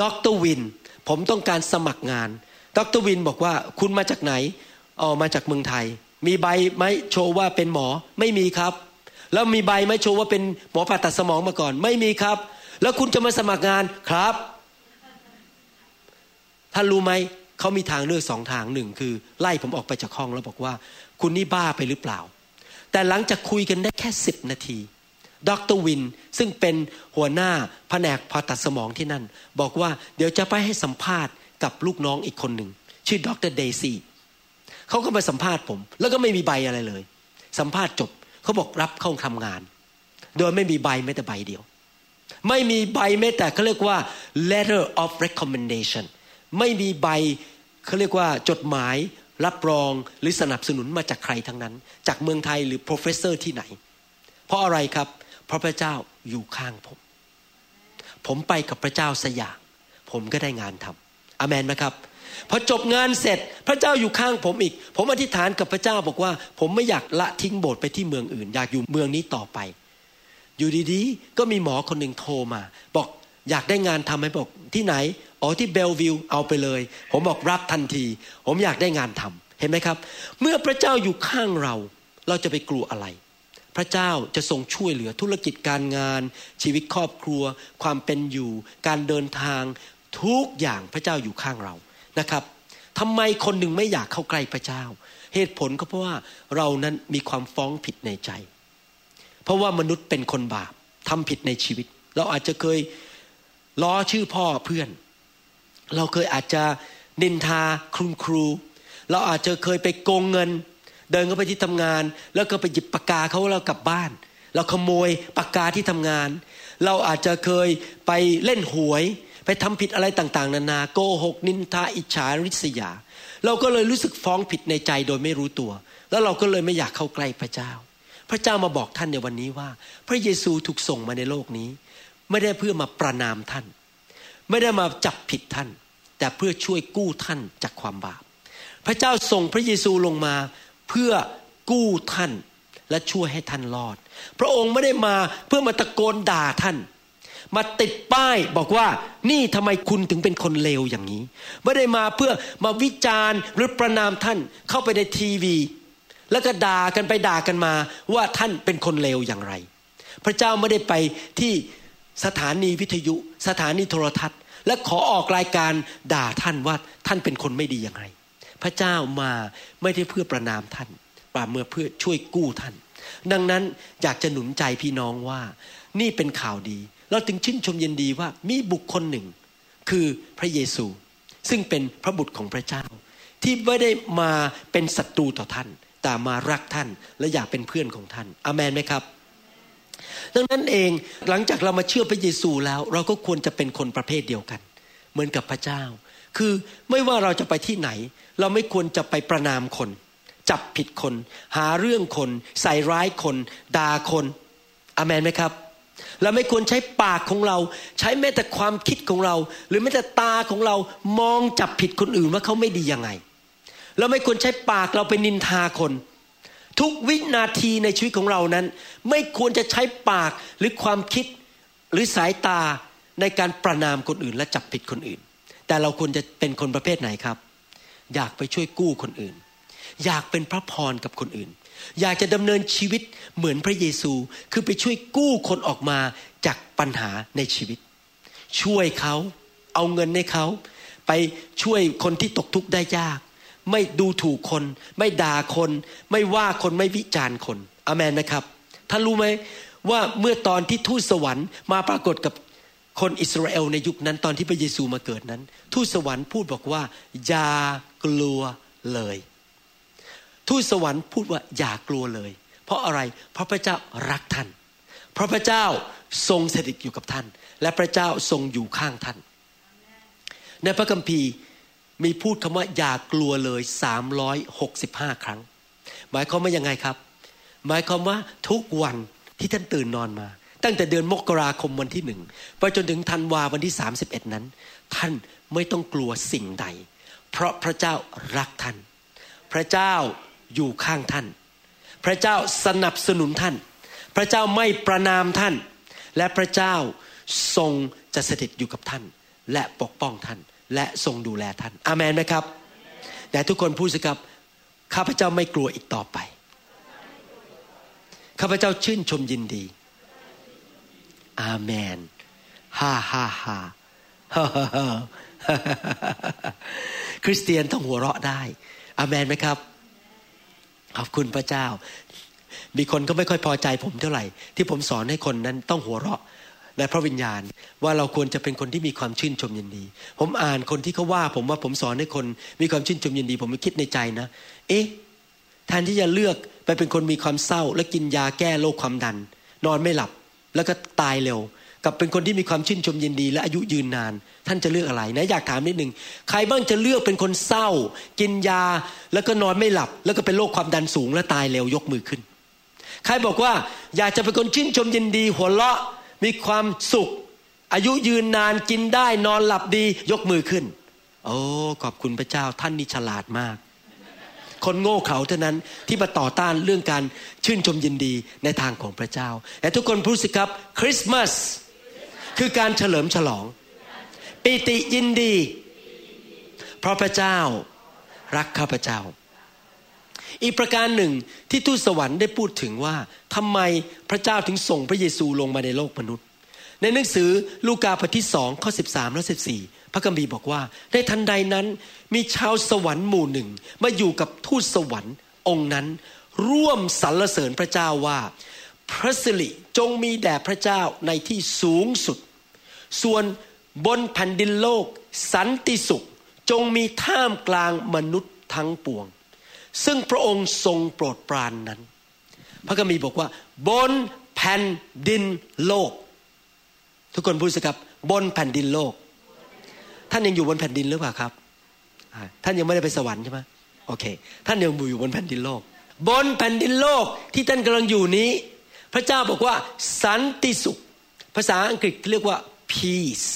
ดรวิน ผมต้องการสมัครงาน ดรวินบอกว่าคุณมาจากไหนอ๋อมาจากเมืองไทย มีใบไหมโชว์ว่าเป็นหมอไม่มีครับ แล้วมีใบไหมโชว์ว่าเป็นหมอผ่าตัดสมองมาก่อน ไม่มีครับ แล้วคุณจะมาสมัครงานครับท่านรู้ไหมเขามีทางเลือกสองทางหนึ่งคือ ไล่ผมออกไปจากห้องแล้วบอกว่า คุณนี่บ้าไปหรือเปล่า แต่หลังจากคุยกันได้แค่สิบนาทีดรวินซึ่งเป็นหัวหน้าแผนกผ่าตัดสมองที่นั่น บอกว่าเดี๋ยวจะไปให้สัมภาษณ์กับลูกน้องอีกคนหนึ่ง ชื่อดรเดซี่เขาก็มาสัมภาษณ์ผม แล้วก็ไม่มีใบอะไรเลย สัมภาษณ์จบเขาบอกรับเข้าทำงาน โดยไม่มีใบแม้แต่ใบเดียว ไม่มีใบแม้แต่เขาเรียกว่า letter of recommendation ไม่มีใบเขาเรียกว่าจดหมาย รับรองหรือสนับสนุนมาจากใครทั้งนั้น จากเมืองไทยหรือ professor ที่ไหน เพราะอะไรครับ เพราะพระเจ้าอยู่ข้างผม ผมไปกับพระเจ้าสยามผมก็ได้งานทำอเมนไหมครับพอจบงานเสร็จพระเจ้าอยู่ข้างผมอีก ผมอธิษฐานกับพระเจ้าบอกว่า ผมไม่อยากละทิ้งโบสถ์ไปที่เมืองอื่น อยากอยู่เมืองนี้ต่อไป อยู่ดีๆ ก็มีหมอคนหนึ่งโทรมา บอกอยากได้งานทำไหมบอกที่ไหน อ๋อที่เบลวิวเอาไปเลย ผมบอกรับทันที ผมอยากได้งานทำเห็นไหมครับ เมื่อพระเจ้าอยู่ข้างเรา เราจะไปกลัวอะไร พระเจ้าจะทรงช่วยเหลือธุรกิจการงาน ชีวิตครอบครัว ความเป็นอยู่ การเดินทาง ทุกอย่างพระเจ้าอยู่ข้างเรานะครับทำไมคนหนึ่งไม่อยากเข้าใกล้พระเจ้า เหตุผลก็เพราะว่าเรานั้นมีความฟ้องผิดในใจ เพราะว่ามนุษย์เป็นคนบาปทำผิดในชีวิต เราอาจจะเคยล้อชื่อพ่อเพื่อน เราเคยอาจจะนินทาครูครู เราอาจจะเคยไปโกงเงิน เดินเข้าไปที่ทำงาน แล้วก็ไปหยิบปากกาเขาเรากลับบ้าน เราขโมยปากกาที่ทำงาน เราอาจจะเคยไปเล่นหวย ไปทำผิดอะไรต่างๆ นานาโกหกนินทาอิจฉาริษยา เราก็เลยรู้สึกฟ้องผิดในใจโดยไม่รู้ตัว แล้วเราก็เลยไม่อยากเข้าใกล้พระเจ้า พระเจ้ามาบอกท่านในวันนี้ว่า พระเยซูถูกส่งมาในโลกนี้ ไม่ได้เพื่อมาประนามท่าน ไม่ได้มาจับผิดท่าน แต่เพื่อช่วยกู้ท่านจากความบาป พระเจ้าส่งพระเยซูลงมาเพื่อกู้ท่านและช่วยให้ท่านรอด พระองค์ไม่ได้มาเพื่อมาตะโกนด่าท่าน มาติดป้ายบอกว่านี่ทำไมคุณถึงเป็นคนเลวอย่างนี้ ไม่ได้มาเพื่อมาวิจารณ์หรือประนามท่านเข้าไปในทีวี แล้วก็ด่ากันไปด่ากันมาว่าท่านเป็นคนเลวอย่างไร พระเจ้าไม่ได้ไปที่ สถานีวิทยุ สถานีโทรทัศน์ และขอออกรายการด่าท่านว่าท่านเป็นคนไม่ดีย่างไรพระเจ้ามาไม่ได้เพื่อประนามท่านป่าเมื่อเพื่อช่วยกู้ท่าน ดังนั้นอยากจะหนุนใจพี่น้องว่า นี่เป็นข่าวดี เราถึงชื่นชมยินดีว่ามีบุคคลหนึ่ง คือพระเยซู ซึ่งเป็นพระบุตรของพระเจ้า ที่ไม่ได้มาเป็นศัตรูต่อท่าน แต่มารักท่านและอยากเป็นเพื่อนของท่านอามนไหมครับ ดังนั้นเองหลังจากเรามาเชื่อพระเยซูแล้ว เราก็ควรจะเป็นคนประเภทเดียวกัน เหมือนกับพระเจ้า คือไม่ว่าเราจะไปที่ไหน เราไม่ควรจะไปประนามคน จับผิดคน หาเรื่องคน ใส่ร้ายคนด่าคนอามนไหมครับเราไม่ควรใช้ปากของเรา ใช้แม้แต่ความคิดของเรา หรือแม้แต่ตาของเรามองจับผิดคนอื่นว่าเขาไม่ดียังไง เราไม่ควรใช้ปากเราไปนินทาคน ทุกวินาทีในชีวิตของเรานั้น ไม่ควรจะใช้ปากหรือความคิดหรือสายตาในการประนามคนอื่นและจับผิดคนอื่น แต่เราควรจะเป็นคนประเภทไหนครับ อยากไปช่วยกู้คนอื่น อยากเป็นพระพรกับคนอื่น อยากจะดำเนินชีวิตเหมือนพระเยซู คือไปช่วยกู้คนออกมาจากปัญหาในชีวิต ช่วยเขาเอาเงินให้เขา ไปช่วยคนที่ตกทุกข์ได้ยาก ไม่ดูถูกคน ไม่ด่าคน ไม่ว่าคนไม่วิจารณ์คนอเมนนะครับท่านรู้ไหมว่าเมื่อตอนที่ทูตสวรรค์มาปรากฏกับคนอิสราเอลในยุคนั้นตอนที่พระเยซูมาเกิดนั้น ทูตสวรรค์พูดบอกว่า อย่ากลัวเลย ทูตสวรรค์พูดว่าอย่ากลัวเลย เพราะอะไร เพราะพระเจ้ารักท่าน เพราะพระเจ้าทรงสถิตอยู่กับท่าน และพระเจ้าทรงอยู่ข้างท่าน ในพระคัมภีร์ มีพูดคำว่าอย่ากลัวเลย365 ครั้ง หมายความว่ายังไงครับ หมายความว่าทุกวันที่ท่านตื่นนอนมา ตั้งแต่เดือนมกราคมวันที่หนึ่งไปจนถึงธันวาวันที่ 31 นั้น ท่านไม่ต้องกลัวสิ่งใด เพราะพระเจ้ารักท่าน พระเจ้าอยู่ข้างท่าน พระเจ้าสนับสนุนท่าน พระเจ้าไม่ประนามท่าน และพระเจ้าทรงจะสถิตอยู่กับท่าน และปกป้องท่าน และทรงดูแลท่าน อามันไหมครับแต่ทุกคนพูดสิครับ ข้าพเจ้าไม่กลัวอีกต่อไป ข้าพเจ้าชื่นชมยินดี อาเมนฮ่าฮ่าฮ่าคริสเตียนต้องหัวเราะได้ อาเมนไหมครับ ขอบคุณพระเจ้า มีคนก็ไม่ค่อยพอใจผมเท่าไหร่ ที่ผมสอนให้คนนั้นต้องหัวเราะ ในพระวิญญาณว่าเราควรจะเป็นคนที่มีความชื่นชมยินดี ผมอ่านคนที่เขาว่า ผมว่าผมสอนให้คนมีความชื่นชมยินดี ผมไม่คิดในใจนะ เอ๊ะแทนที่จะเลือกไปเป็นคนมีความเศร้า และกินยาแก้โรคความดัน นอนไม่หลับแล้วก็ตายเร็ว กับเป็นคนที่มีความชื่นชมยินดี และอายุยืนนาน ท่านจะเลือกอะไรนะอยากถามนิดหนึ่งใครบ้างจะเลือกเป็นคนเศร้า กินยาแล้วก็นอนไม่หลับ แล้วก็เป็นโรคความดันสูงและตายเร็วยกมือขึ้น ใครบอกว่าอยากจะเป็นคนชื่นชมยินดี หัวเราะ มีความสุข อายุยืนนานกินได้นอนหลับดียกมือขึ้น โอ้ขอบคุณพระเจ้าท่านนี่ฉลาดมาก คนโง่เขลาเท่านั้นที่มาต่อต้านเรื่องการชื่นชมยินดีในทางของพระเจ้าแต่ทุกคนพูดสิครับคริสต์มาสคือการเฉลิมฉลอง ปิติยินดี เพราะพระเจ้ารักข้าพเจ้า อีกประการหนึ่งที่ทูตสวรรค์ได้พูดถึงว่าทำไมพระเจ้าถึงส่งพระเยซูลงมาในโลกมนุษย์ ในหนังสือลูกาบทที่สองข้อสิบสามและสิบสี่พระคัมภีร์บอกว่า ในทันใดนั้นมีชาวสวรรค์หมู่หนึ่ง มาอยู่กับทูตสวรรค์องค์นั้น ร่วมสรรเสริญพระเจ้าว่า พระสิริจงมีแด่พระเจ้าในที่สูงสุด ส่วนบนแผ่นดินโลก สันติสุขจงมีท่ามกลางมนุษย์ทั้งปวง ซึ่งพระองค์ทรงโปรดปรานนั้น พระคัมภีร์บอกว่า บนแผ่นดินโลก ทุกคนพูดสิครับ บนแผ่นดินโลก ท่านยังอยู่บนแผ่นดินหรือเปล่าครับ ท่านยังไม่ได้ไปสวรรค์ใช่ไหมโอเค ท่านยังอยู่บนแผ่นดินโลก บนแผ่นดินโลกที่ท่านกำลังอยู่นี้ พระเจ้าบอกว่า สันติสุข ภาษาอังกฤษเรียกว่า peace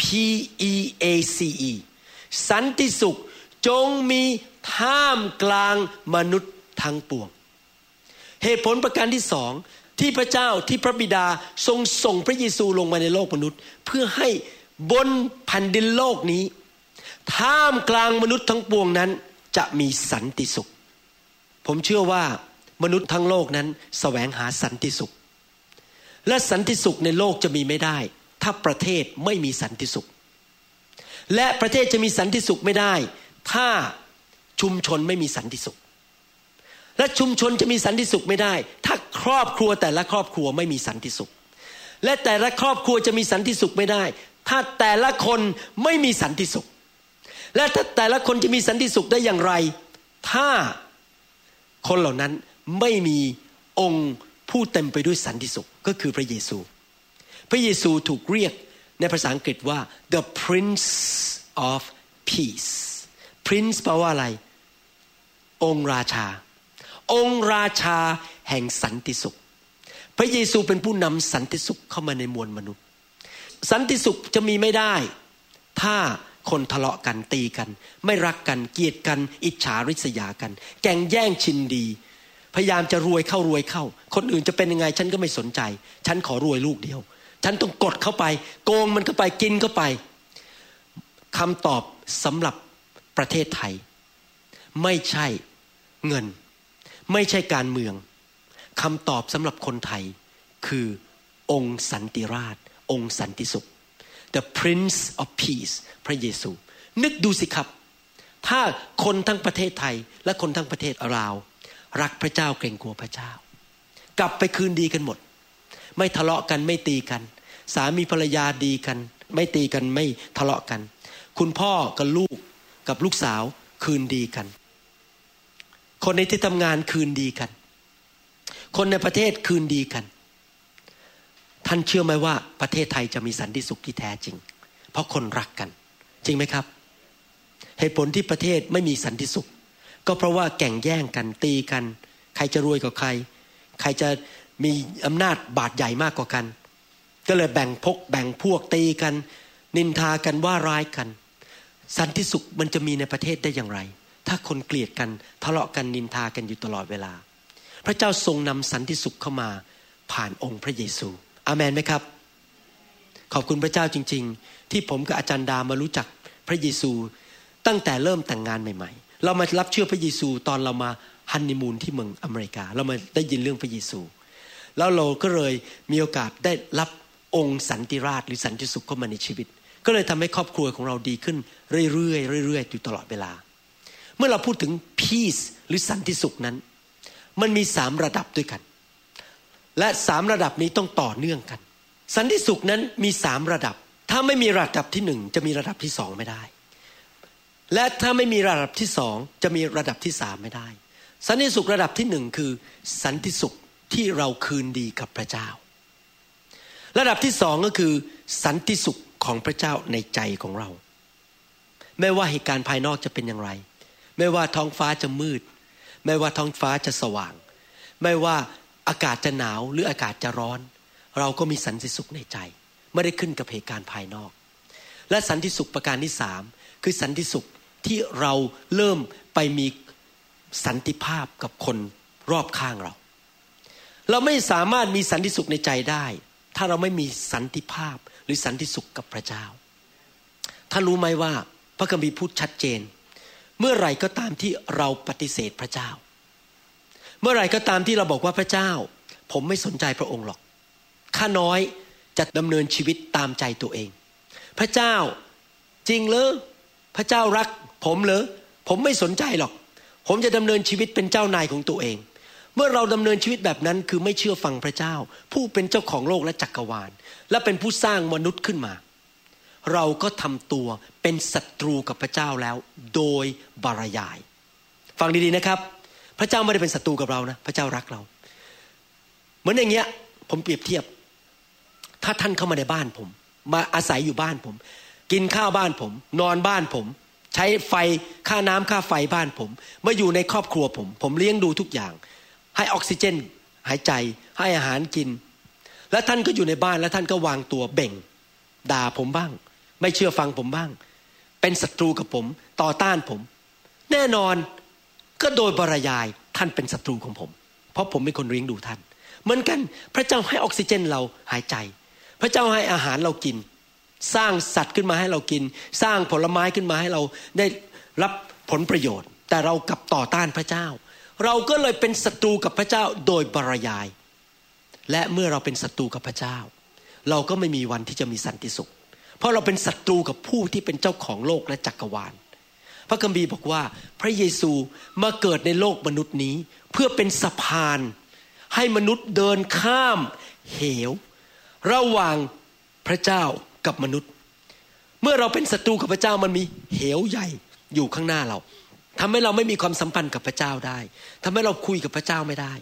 P E A C E สันติสุขจงมี ท่ามกลางมนุษย์ทั้งปวง เหตุผลประการที่สองที่พระเจ้าที่พระบิดาทรงส่งพระเยซูลงมาในโลกมนุษย์ เพื่อให้บนแผ่นดินโลกนี้ ท่ามกลางมนุษย์ทั้งปวงนั้นจะมีสันติสุข ผมเชื่อว่ามนุษย์ทั้งโลกนั้นแสวงหาสันติสุข และสันติสุขในโลกจะมีไม่ได้ ถ้าประเทศไม่มีสันติสุข และประเทศจะมีสันติสุขไม่ได้ ถ้า ชุมชนไม่มีสันติสุข และชุมชนจะมีสันติสุขไม่ได้ ถ้าครอบครัวแต่ละครอบครัวไม่มีสันติสุข และแต่ละครอบครัวจะมีสันติสุขไม่ได้ ถ้าแต่ละคนไม่มีสันติสุข และถ้าแต่ละคนจะมีสันติสุขได้อย่างไร ถ้าคนเหล่านั้นไม่มีองค์ผู้เต็มไปด้วยสันติสุขก็คือพระเยซู พระเยซูถูกเรียกในภาษาอังกฤษว่า the Prince of Peace Prince แปลว่าอะไร องค์ราชา องค์ราชาแห่งสันติสุข พระเยซูเป็นผู้นำสันติสุขเข้ามาในมวลมนุษย์ สันติสุขจะมีไม่ได้ ถ้าคนทะเลาะกันตีกัน ไม่รักกันเกลียดกัน อิจฉาริษยากัน แก่งแย่งชินดี พยายามจะรวยเข้ารวยเข้า คนอื่นจะเป็นยังไงฉันก็ไม่สนใจ ฉันขอรวยลูกเดียว ฉันต้องกดเข้าไป โกงมันเข้าไปกินเข้าไปคำตอบสำหรับประเทศไทย ไม่ใช่ เงิน ไม่ใช่การเมืองคำตอบสำหรับคนไทย คือองค์สันติราช องค์สันติสุข the Prince of Peace พระเยซู นึกดูสิครับ ถ้าคนทั้งประเทศไทยและคนทั้งประเทศลาว รักพระเจ้าเกรงกลัวพระเจ้า กลับไปคืนดีกันหมด ไม่ทะเลาะกันไม่ตีกัน สามีภรรยาดีกัน ไม่ตีกันไม่ทะเลาะกัน คุณพ่อกับลูกกับลูกสาวคืนดีกัน คนในที่ทำงานคืนดีกัน คนในประเทศคืนดีกัน ท่านเชื่อไหมว่าประเทศไทยจะมีสันติสุขที่แท้จริง เพราะคนรักกัน จริงไหมครับ เหตุผลที่ประเทศไม่มีสันติสุข ก็เพราะว่าแก่งแย่งกันตีกัน ใครจะรวยกว่าใคร ใครจะมีอำนาจบาดใหญ่มากกว่ากัน ก็เลยแบ่งพกแบ่งพวกตีกัน นินทากันว่าร้ายกัน สันติสุขมันจะมีในประเทศได้อย่างไร ถ้าคนเกลียดกันทะเลาะกันนินทากันอยู่ตลอดเวลา พระเจ้าทรงนำสันติสุขเข้ามาผ่านองค์พระเยซู อาเมนไหมครับ ขอบคุณพระเจ้าจริง ๆ ที่ผมกับอาจารย์ดามารู้จักพระเยซู ตั้งแต่เริ่มแต่งงานใหม่ ๆ เรามารับเชื่อพระเยซูตอนเรามาฮันนีมูนที่เมืองอเมริกา เรามาได้ยินเรื่องพระเยซู แล้วเราก็เลยมีโอกาสได้รับองค์สันติราชหรือสันติสุขเข้ามาในชีวิต ก็เลยทำให้ครอบครัวของเราดีขึ้นเรื่อยๆเรื่อยๆอยู่ตลอดเวลา มื่อเราพูดถึง peace หรือสันติสุขนั้น มันมีสามระดับด้วยกัน และสามระดับนี้ต้องต่อเนื่องกัน สันติสุขนั้นมีสามระดับ ถ้าไม่มีระดับที่หนึ่งจะมีระดับที่สองไม่ได้ และถ้าไม่มีระดับที่สองจะมีระดับที่สามไม่ได้ สันติสุขระดับที่หนึ่งคือ สันติสุขที่เราคืนดีกับพระเจ้า ระดับที่สองก็คือ สันติสุขของพระเจ้าในใจของเรา ไม่ว่าเหตุการณ์ภายนอกจะเป็นอย่างไร ไม่ว่าท้องฟ้าจะมืด ไม่ว่าท้องฟ้าจะสว่าง ไม่ว่าอากาศจะหนาวหรืออากาศจะร้อน เราก็มีสันติสุขในใจ ไม่ได้ขึ้นกับเหตุการณ์ภายนอก และสันติสุขประการที่สามคือสันติสุขที่เราเริ่มไปมีสันติภาพกับคนรอบข้างเรา เราไม่สามารถมีสันติสุขในใจได้ ถ้าเราไม่มีสันติภาพหรือสันติสุขกับพระเจ้าท่านรู้ไหมว่าพระคัมภีร์พูดชัดเจน เมื่อไหร่ก็ตามที่เราปฏิเสธพระเจ้า เมื่อไหร่ก็ตามที่เราบอกว่าพระเจ้า ผมไม่สนใจพระองค์หรอก ข้าน้อยจะดำเนินชีวิตตามใจตัวเอง พระเจ้าจริงเหรอพระเจ้ารัก ผมเหรอผมไม่สนใจหรอก ผมจะดำเนินชีวิตเป็นเจ้านายของตัวเอง เมื่อเราดำเนินชีวิตแบบนั้นคือไม่เชื่อฟังพระเจ้า ผู้เป็นเจ้าของโลกและจักรวาล และเป็นผู้สร้างมนุษย์ขึ้นมา เราก็ทำตัวเป็นศัตรูกับพระเจ้าแล้ว โดยบารยาย ฟังดีๆนะครับ พระเจ้าไม่ได้เป็นศัตรูกับเรานะ พระเจ้ารักเรา เหมือนอย่างเงี้ย ผมเปรียบเทียบ ถ้าท่านเข้ามาในบ้านผม มาอาศัยอยู่บ้านผม กินข้าวบ้านผม นอนบ้านผม ใช้ไฟค่าน้ำค่าไฟบ้านผมมาอยู่ในครอบครัวผม ผมเลี้ยงดูทุกอย่าง ให้ออกซิเจน หายใจให้อาหารกิน แล้วท่านก็อยู่ในบ้านแล้วท่านก็วางตัวเบ่งด่าผมบ้าง ไม่เชื่อฟังผมบ้าง เป็นศัตรูกับผมต่อต้านผม แน่นอนก็โดยบรยายท่านเป็นศัตรูของผม เพราะผมเป็นคนเลี้ยงดูท่าน เหมือนกันพระเจ้าให้ออกซิเจนเราหายใจ พระเจ้าให้อาหารเรากิน สร้างสัตว์ขึ้นมาให้เรากิน สร้างผลไม้ขึ้นมาให้เราได้รับผลประโยชน์ แต่เรากลับต่อต้านพระเจ้า เราก็เลยเป็นศัตรูกับพระเจ้าโดยบรยาย และเมื่อเราเป็นศัตรูกับพระเจ้า เราก็ไม่มีวันที่จะมีสันติสุข เพราะเราเป็นศัตรูกับผู้ที่เป็นเจ้าของโลกและจักรวาล พระคัมภีร์บอกว่า พระเยซูมาเกิดในโลกมนุษย์นี้ เพื่อเป็นสะพาน ให้มนุษย์เดินข้ามเหว ระหว่างพระเจ้ากับมนุษย์ เมื่อเราเป็นศัตรูกับพระเจ้ามันมีเหวใหญ่อยู่ข้างหน้าเราทำให้เราไม่มีความสัมพันธ์กับพระเจ้าได้ทำให้เราคุยกับพระเจ้าไม่ได้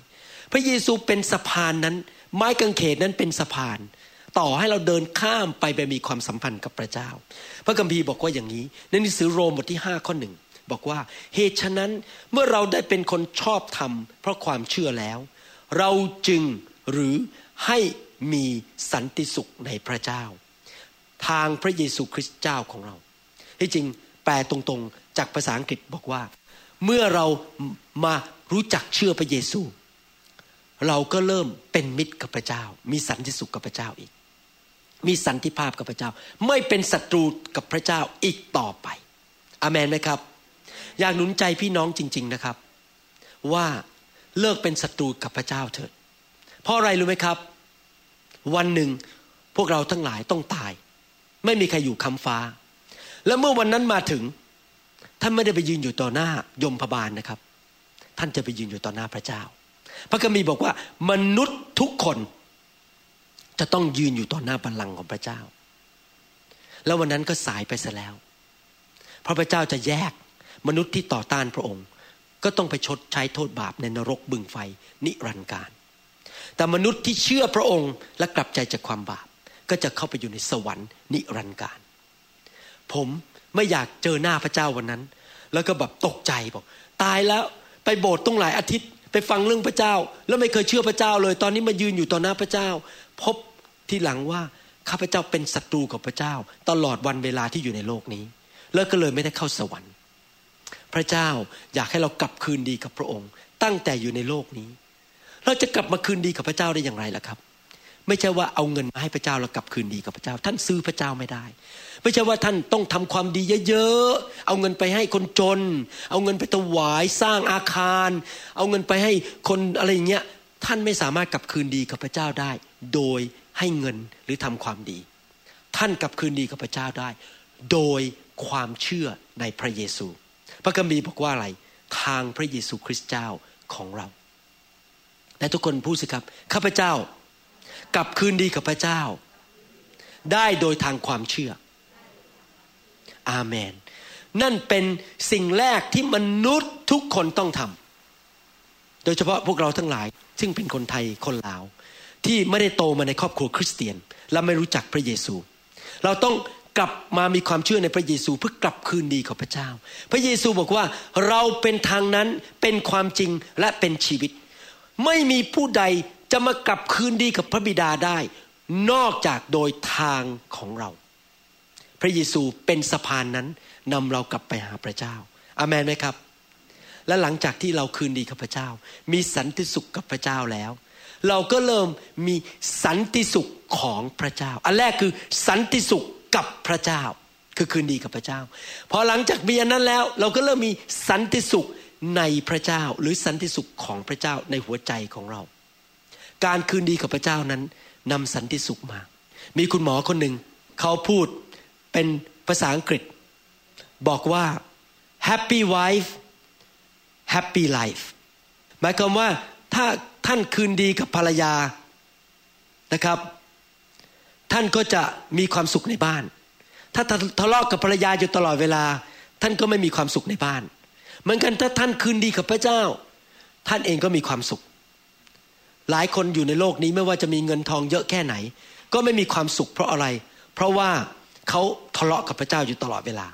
พระเยซูเป็นสะพานนั้น ไม้กางเขนนั้นเป็นสะพาน ต่อให้เราเดินข้ามไปไปมีความสัมพันธ์กับพระเจ้า พระคัมภีร์บอกว่าอย่างนี้ ในหนังสือโรมบทที่5ข้อหนึ่งบอกว่าเหตุฉะนั้นเมื่อเราได้เป็นคนชอบธรรม เพราะความเชื่อแล้ว เราจึงหรือให้มีสันติสุขในพระเจ้า ทางพระเยซูคริสต์เจ้าของเรา ที่จริงแปลตรงๆจากภาษาอังกฤษบอกว่า เมื่อเรามารู้จักเชื่อพระเยซู เราก็เริ่มเป็นมิตรกับพระเจ้า มีสันติสุขกับพระเจ้าอีก มีสันติภาพกับพระเจ้า ไม่เป็นศัตรูกับพระเจ้าอีกต่อไปอเมนไหมครับ อยากหนุนใจพี่น้องจริง ๆนะครับ ว่าเลิกเป็นศัตรูกับพระเจ้าเถิด เพราะอะไรรู้ไหมครับ วันหนึ่งพวกเราทั้งหลายต้องตาย ไม่มีใครอยู่คำฟ้า แล้วเมื่อวันนั้นมาถึง ท่านไม่ได้ไปยืนอยู่ต่อหน้ายมพบาลนะครับ ท่านจะไปยืนอยู่ต่อหน้าพระเจ้า พระคัมภีร์บอกว่ามนุษย์ทุกคน จะต้องยืนอยู่ต่อหน้าบัลลังก์ของพระเจ้า แล้ววันนั้นก็สายไปซะแล้ว เพราะพระเจ้าจะแยกมนุษย์ที่ต่อต้านพระองค์ ก็ต้องไปชดใช้โทษบาปในนรกบึงไฟนิรันดร์การ แต่มนุษย์ที่เชื่อพระองค์และกลับใจจากความบาป ก็จะเข้าไปอยู่ในสวรรค์นิรันดร์การ ผมไม่อยากเจอหน้าพระเจ้าวันนั้น แล้วก็แบบตกใจบอกตายแล้วไปโบสถ์ต้องหลายอาทิตย์ไปฟังเรื่องพระเจ้า แล้วไม่เคยเชื่อพระเจ้าเลย ตอนนี้มายืนอยู่ต่อหน้าพระเจ้า พบ ที่หลังว่าข้าพเจ้าเป็นศัตรูกับพระเจ้า ตลอดวันเวลาที่อยู่ในโลกนี้ แล้วก็เลยไม่ได้เข้าสวรรค์ พระเจ้าอยากให้เรากลับคืนดีกับพระองค์ ตั้งแต่อยู่ในโลกนี้ เราจะกลับมาคืนดีกับพระเจ้าได้อย่างไรล่ะครับ ไม่ใช่ว่าเอาเงินมาให้พระเจ้าแล้วกลับคืนดีกับพระเจ้า ท่านซื้อพระเจ้าไม่ได้ ไม่ใช่ว่าท่านต้องทำความดีเยอะๆเอาเงินไปให้คนจน เอาเงินไปถวายสร้างอาคาร เอาเงินไปให้คนอะไรอย่างเงี้ยท่านไม่สามารถกลับคืนดีกับพระเจ้าได้ โดย ให้เงินหรือทำความดี ท่านกลับคืนดีกับพระเจ้าได้ โดยความเชื่อในพระเยซู พระคัมภีร์บอกว่าอะไร ทางพระเยซูคริสต์เจ้าของเรา และทุกคนพูดสิครับข้าพเจ้ากลับคืนดีกับพระเจ้า ได้โดยทางความเชื่อ อาเมน นั่นเป็นสิ่งแรกที่มนุษย์ทุกคนต้องทำโดยเฉพาะพวกเราทั้งหลาย ซึ่งเป็นคนไทยคนลาว ที่ไม่ได้โตมาในครอบครัวคริสเตียน และไม่รู้จักพระเยซู เราต้องกลับมามีความเชื่อในพระเยซูเพื่อกลับคืนดีกับพระเจ้า พระเยซูบอกว่าเราเป็นทางนั้นเป็นความจริงและเป็นชีวิต ไม่มีผู้ใดจะมากลับคืนดีกับพระบิดาได้ นอกจากโดยทางของเรา พระเยซูเป็นสะพานนั้นนำเรากลับไปหาพระเจ้าอาเมนไหมครับ และหลังจากที่เราคืนดีกับพระเจ้า มีสันติสุขกับพระเจ้าแล้ว เราก็เริ่มมีสันติสุขของพระเจ้า อันแรกคือสันติสุขกับพระเจ้า คือคืนดีกับพระเจ้า พอหลังจากมีอันนั้นแล้ว เราก็เริ่มมีสันติสุขในพระเจ้า หรือสันติสุขของพระเจ้าในหัวใจของเรา การคืนดีกับพระเจ้านั้นนำสันติสุขมา มีคุณหมอคนหนึ่งเขาพูดเป็นภาษาอังกฤษ บอกว่า happy wife happy life หมายความว่า ถ้าท่านคืนดีกับภรรยานะครับ ท่านก็จะมีความสุขในบ้าน ถ้าทะเลาะกับภรรยาอยู่ตลอดเวลา ท่านก็ไม่มีความสุขในบ้าน เหมือนกันถ้าท่านคืนดีกับพระเจ้า ท่านเองก็มีความสุข หลายคนอยู่ในโลกนี้ไม่ว่าจะมีเงินทองเยอะแค่ไหน ก็ไม่มีความสุขเพราะอะไร เพราะว่าเขาทะเลาะกับพระเจ้าอยู่ตลอดเวลา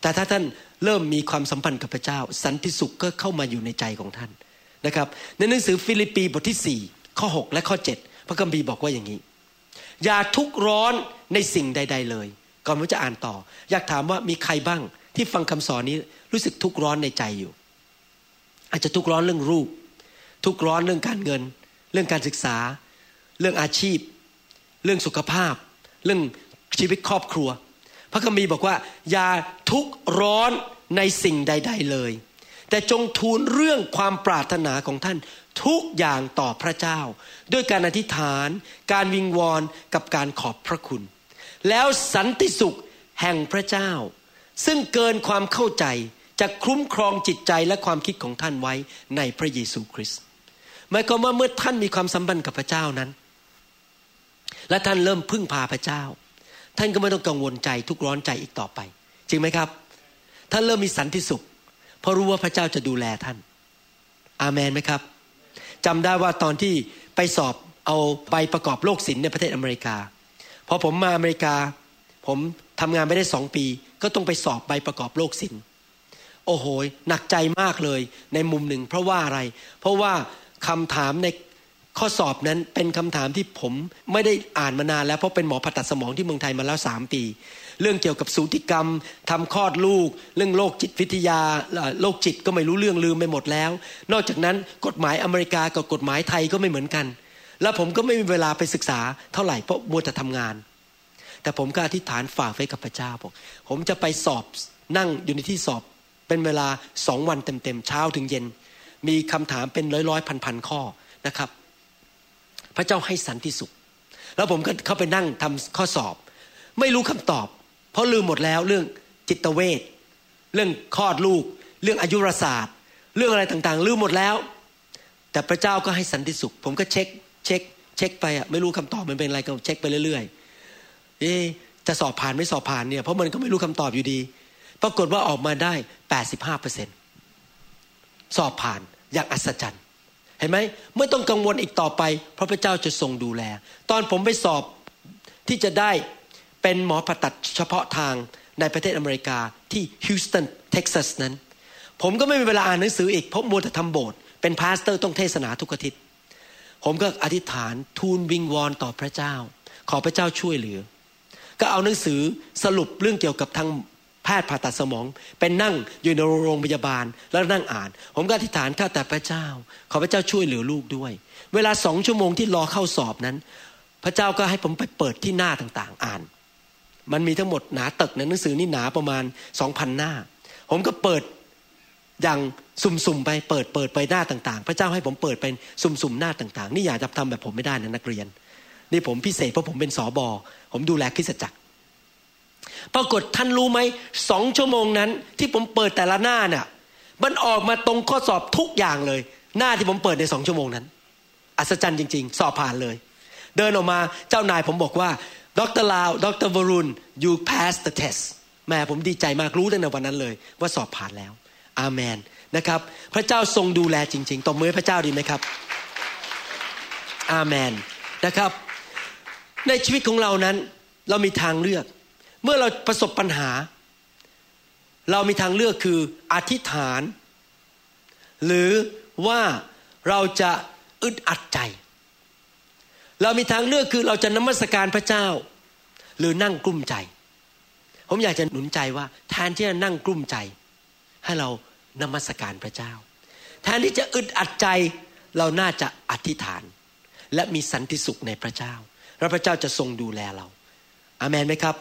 แต่ถ้าท่านเริ่มมีความสัมพันธ์กับพระเจ้า สันติสุขก็เข้ามาอยู่ในใจของท่าน นะครับ ในหนังสือฟิลิปปีบทที่ 4 ข้อ 6 และข้อ 7 พระคัมภีร์บอกว่าอย่างนี้ อย่าทุกร้อนในสิ่งใด ๆ เลย ก่อนผมจะอ่านต่อ อยากถามว่ามีใครบ้างที่ฟังคำสอนนี้รู้สึกทุกร้อนในใจอยู่ อาจจะทุกร้อนเรื่องรูป ทุกร้อนเรื่องการเงิน เรื่องการศึกษา เรื่องอาชีพ เรื่องสุขภาพ เรื่องชีวิตครอบครัว พระคัมภีร์บอกว่า อย่าทุกร้อนในสิ่งใด ๆ เลย แต่จงทูลเรื่องความปรารถนาของท่านทุกอย่างต่อพระเจ้า ด้วยการอธิษฐาน การวิงวอนกับการขอบพระคุณ แล้วสันติสุขแห่งพระเจ้า ซึ่งเกินความเข้าใจจะคุ้มครองจิตใจและความคิดของท่านไว้ในพระเยซูคริสต์หมายความว่าเมื่อท่านมีความสัมพันธ์กับพระเจ้านั้น และท่านเริ่มพึ่งพาพระเจ้า ท่านก็ไม่ต้องกังวลใจทุกร้อนใจอีกต่อไป จริงไหมครับ ท่านเริ่มมีสันติสุข เพราะรู้ว่าพระเจ้าจะดูแลท่าน อาเมนไหมครับจำได้ว่าตอนที่ไปสอบเอาใบประกอบโลกศิลป์ในประเทศอเมริกา พอผมมาอเมริกา ผมทำงานไม่ได้สองปี ก็ต้องไปสอบใบประกอบโลกศิลป์โอ้โห หนักใจมากเลยในมุมหนึ่ง เพราะว่าอะไร เพราะว่าคำถามในข้อสอบนั้นเป็นคำถามที่ผมไม่ได้อ่านมานานแล้วเพราะเป็นหมอผ่าตัดสมองที่เมืองไทยมาแล้วสามปี เรื่องเกี่ยวกับสูติกรรมทำคลอดลูก เรื่องโรคจิตวิทยาโรคจิตก็ไม่รู้เรื่องลืมไปหมดแล้ว นอกจากนั้นกฎหมายอเมริกากับกฎหมายไทยก็ไม่เหมือนกัน แล้วผมก็ไม่มีเวลาไปศึกษาเท่าไหร่เพราะมัวแต่ทำงาน แต่ผมก็อธิษฐานฝากไว้กับพระเจ้าบอกผมจะไปสอบนั่งอยู่ในที่สอบเป็นเวลาสองวันเต็มๆเช้าถึงเย็น มีคำถามเป็นร้อยร้อยพันพันข้อนะครับ พระเจ้าให้สันติสุข แล้วผมก็เข้าไปนั่งทำข้อสอบ ไม่รู้คำตอบ เพราะลืมหมดแล้วเรื่องจิตเวชเรื่องคลอดลูก เรื่องอายุรศาสตร์ เรื่องอะไรต่างๆ ลืมหมดแล้ว แต่พระเจ้าก็ให้สันติสุข ผมก็เช็ค เช็ค เช็คไปอะไม่รู้คำตอบมันเป็นอะไรก็เช็คไปเรื่อยๆเอ๊จะสอบผ่านไม่สอบผ่านเนี่ยเพราะมันก็ไม่รู้คำตอบอยู่ดี ปรากฏว่าออกมาได้85เปอร์เซ็นสอบผ่านอย่างอัศจรรย์ เห็นไหมไม่ต้องกังวลอีกต่อไป เพราะพระเจ้าจะทรงดูแล ตอนผมไปสอบที่จะได้ เป็นหมอผ่าตัดเฉพาะทางในประเทศอเมริกาที่ฮิวสตันเท็กซัสนั้น ผมก็ไม่มีเวลาอ่านหนังสืออีกเพราะมัวแต่ทำโบสถ์เป็น pastor ต้องเทศนาทุกอาทิตย์ ผมก็อธิษฐานทูลวิงวอนต่อพระเจ้า ขอพระเจ้าช่วยเหลือ ก็เอาหนังสือสรุปเรื่องเกี่ยวกับทางแพทย์ผ่าตัดสมอง เป็นนั่งอยู่ในโรงพยาบาลแล้วนั่งอ่าน ผมก็อธิษฐานข้าแต่พระเจ้า ขอพระเจ้าช่วยเหลือลูกด้วย เวลาสองชั่วโมงที่รอเข้าสอบนั้น พระเจ้าก็ให้ผมไปเปิดที่หน้าต่างๆ อ่าน มันมีทั้งหมดหนาตึกในหนังสือนี่หนาประมาณสองพันหน้า ผมก็เปิดอย่างสุ่มๆไปเปิดเปิดไปหน้าต่าง ๆ พระเจ้าให้ผมเปิดเป็นสุ่มๆหน้าต่าง ๆ นี่อยากจะทำแบบผมไม่ได้นะนักเรียน นี่ผมพิเศษเพราะผมเป็นสอบอผมดูแลคริสตจักร ปรากฏท่านรู้ไหมสองชั่วโมงนั้น ที่ผมเปิดแต่ละหน้าเนี่ยมันออกมาตรงข้อสอบทุกอย่างเลย หน้าที่ผมเปิดในสองชั่วโมงนั้น อัศจรรย์จริง ๆ สอบผ่านเลย เดินออกมาเจ้านายผมบอกว่า ดรลาว ดรวรุณ you pass the test แม่ผมดีใจมากรู้ตั้งแต่วันนั้นเลย ว่าสอบผ่านแล้ว อาเมนนะครับ พระเจ้าทรงดูแลจริงๆตบมือพระเจ้าดีไหมครับ อาเมนนะครับ ในชีวิตของเรานั้นเรามีทางเลือก เมื่อเราประสบปัญหา เรามีทางเลือกคืออธิษฐาน หรือว่าเราจะอึดอัดใจ เรามีทางเลือกคือเราจะนมัสการพระเจ้า หรือนั่งกลุ้มใจ ผมอยากจะหนุนใจว่าแทนที่จะนั่งกลุ้มใจ ให้เรานมัสการพระเจ้า แทนที่จะอึดอัดใจเราน่าจะอธิษฐาน และมีสันติสุขในพระเจ้าแล้วพระเจ้าจะทรงดูแลเรา อามันไหมครับ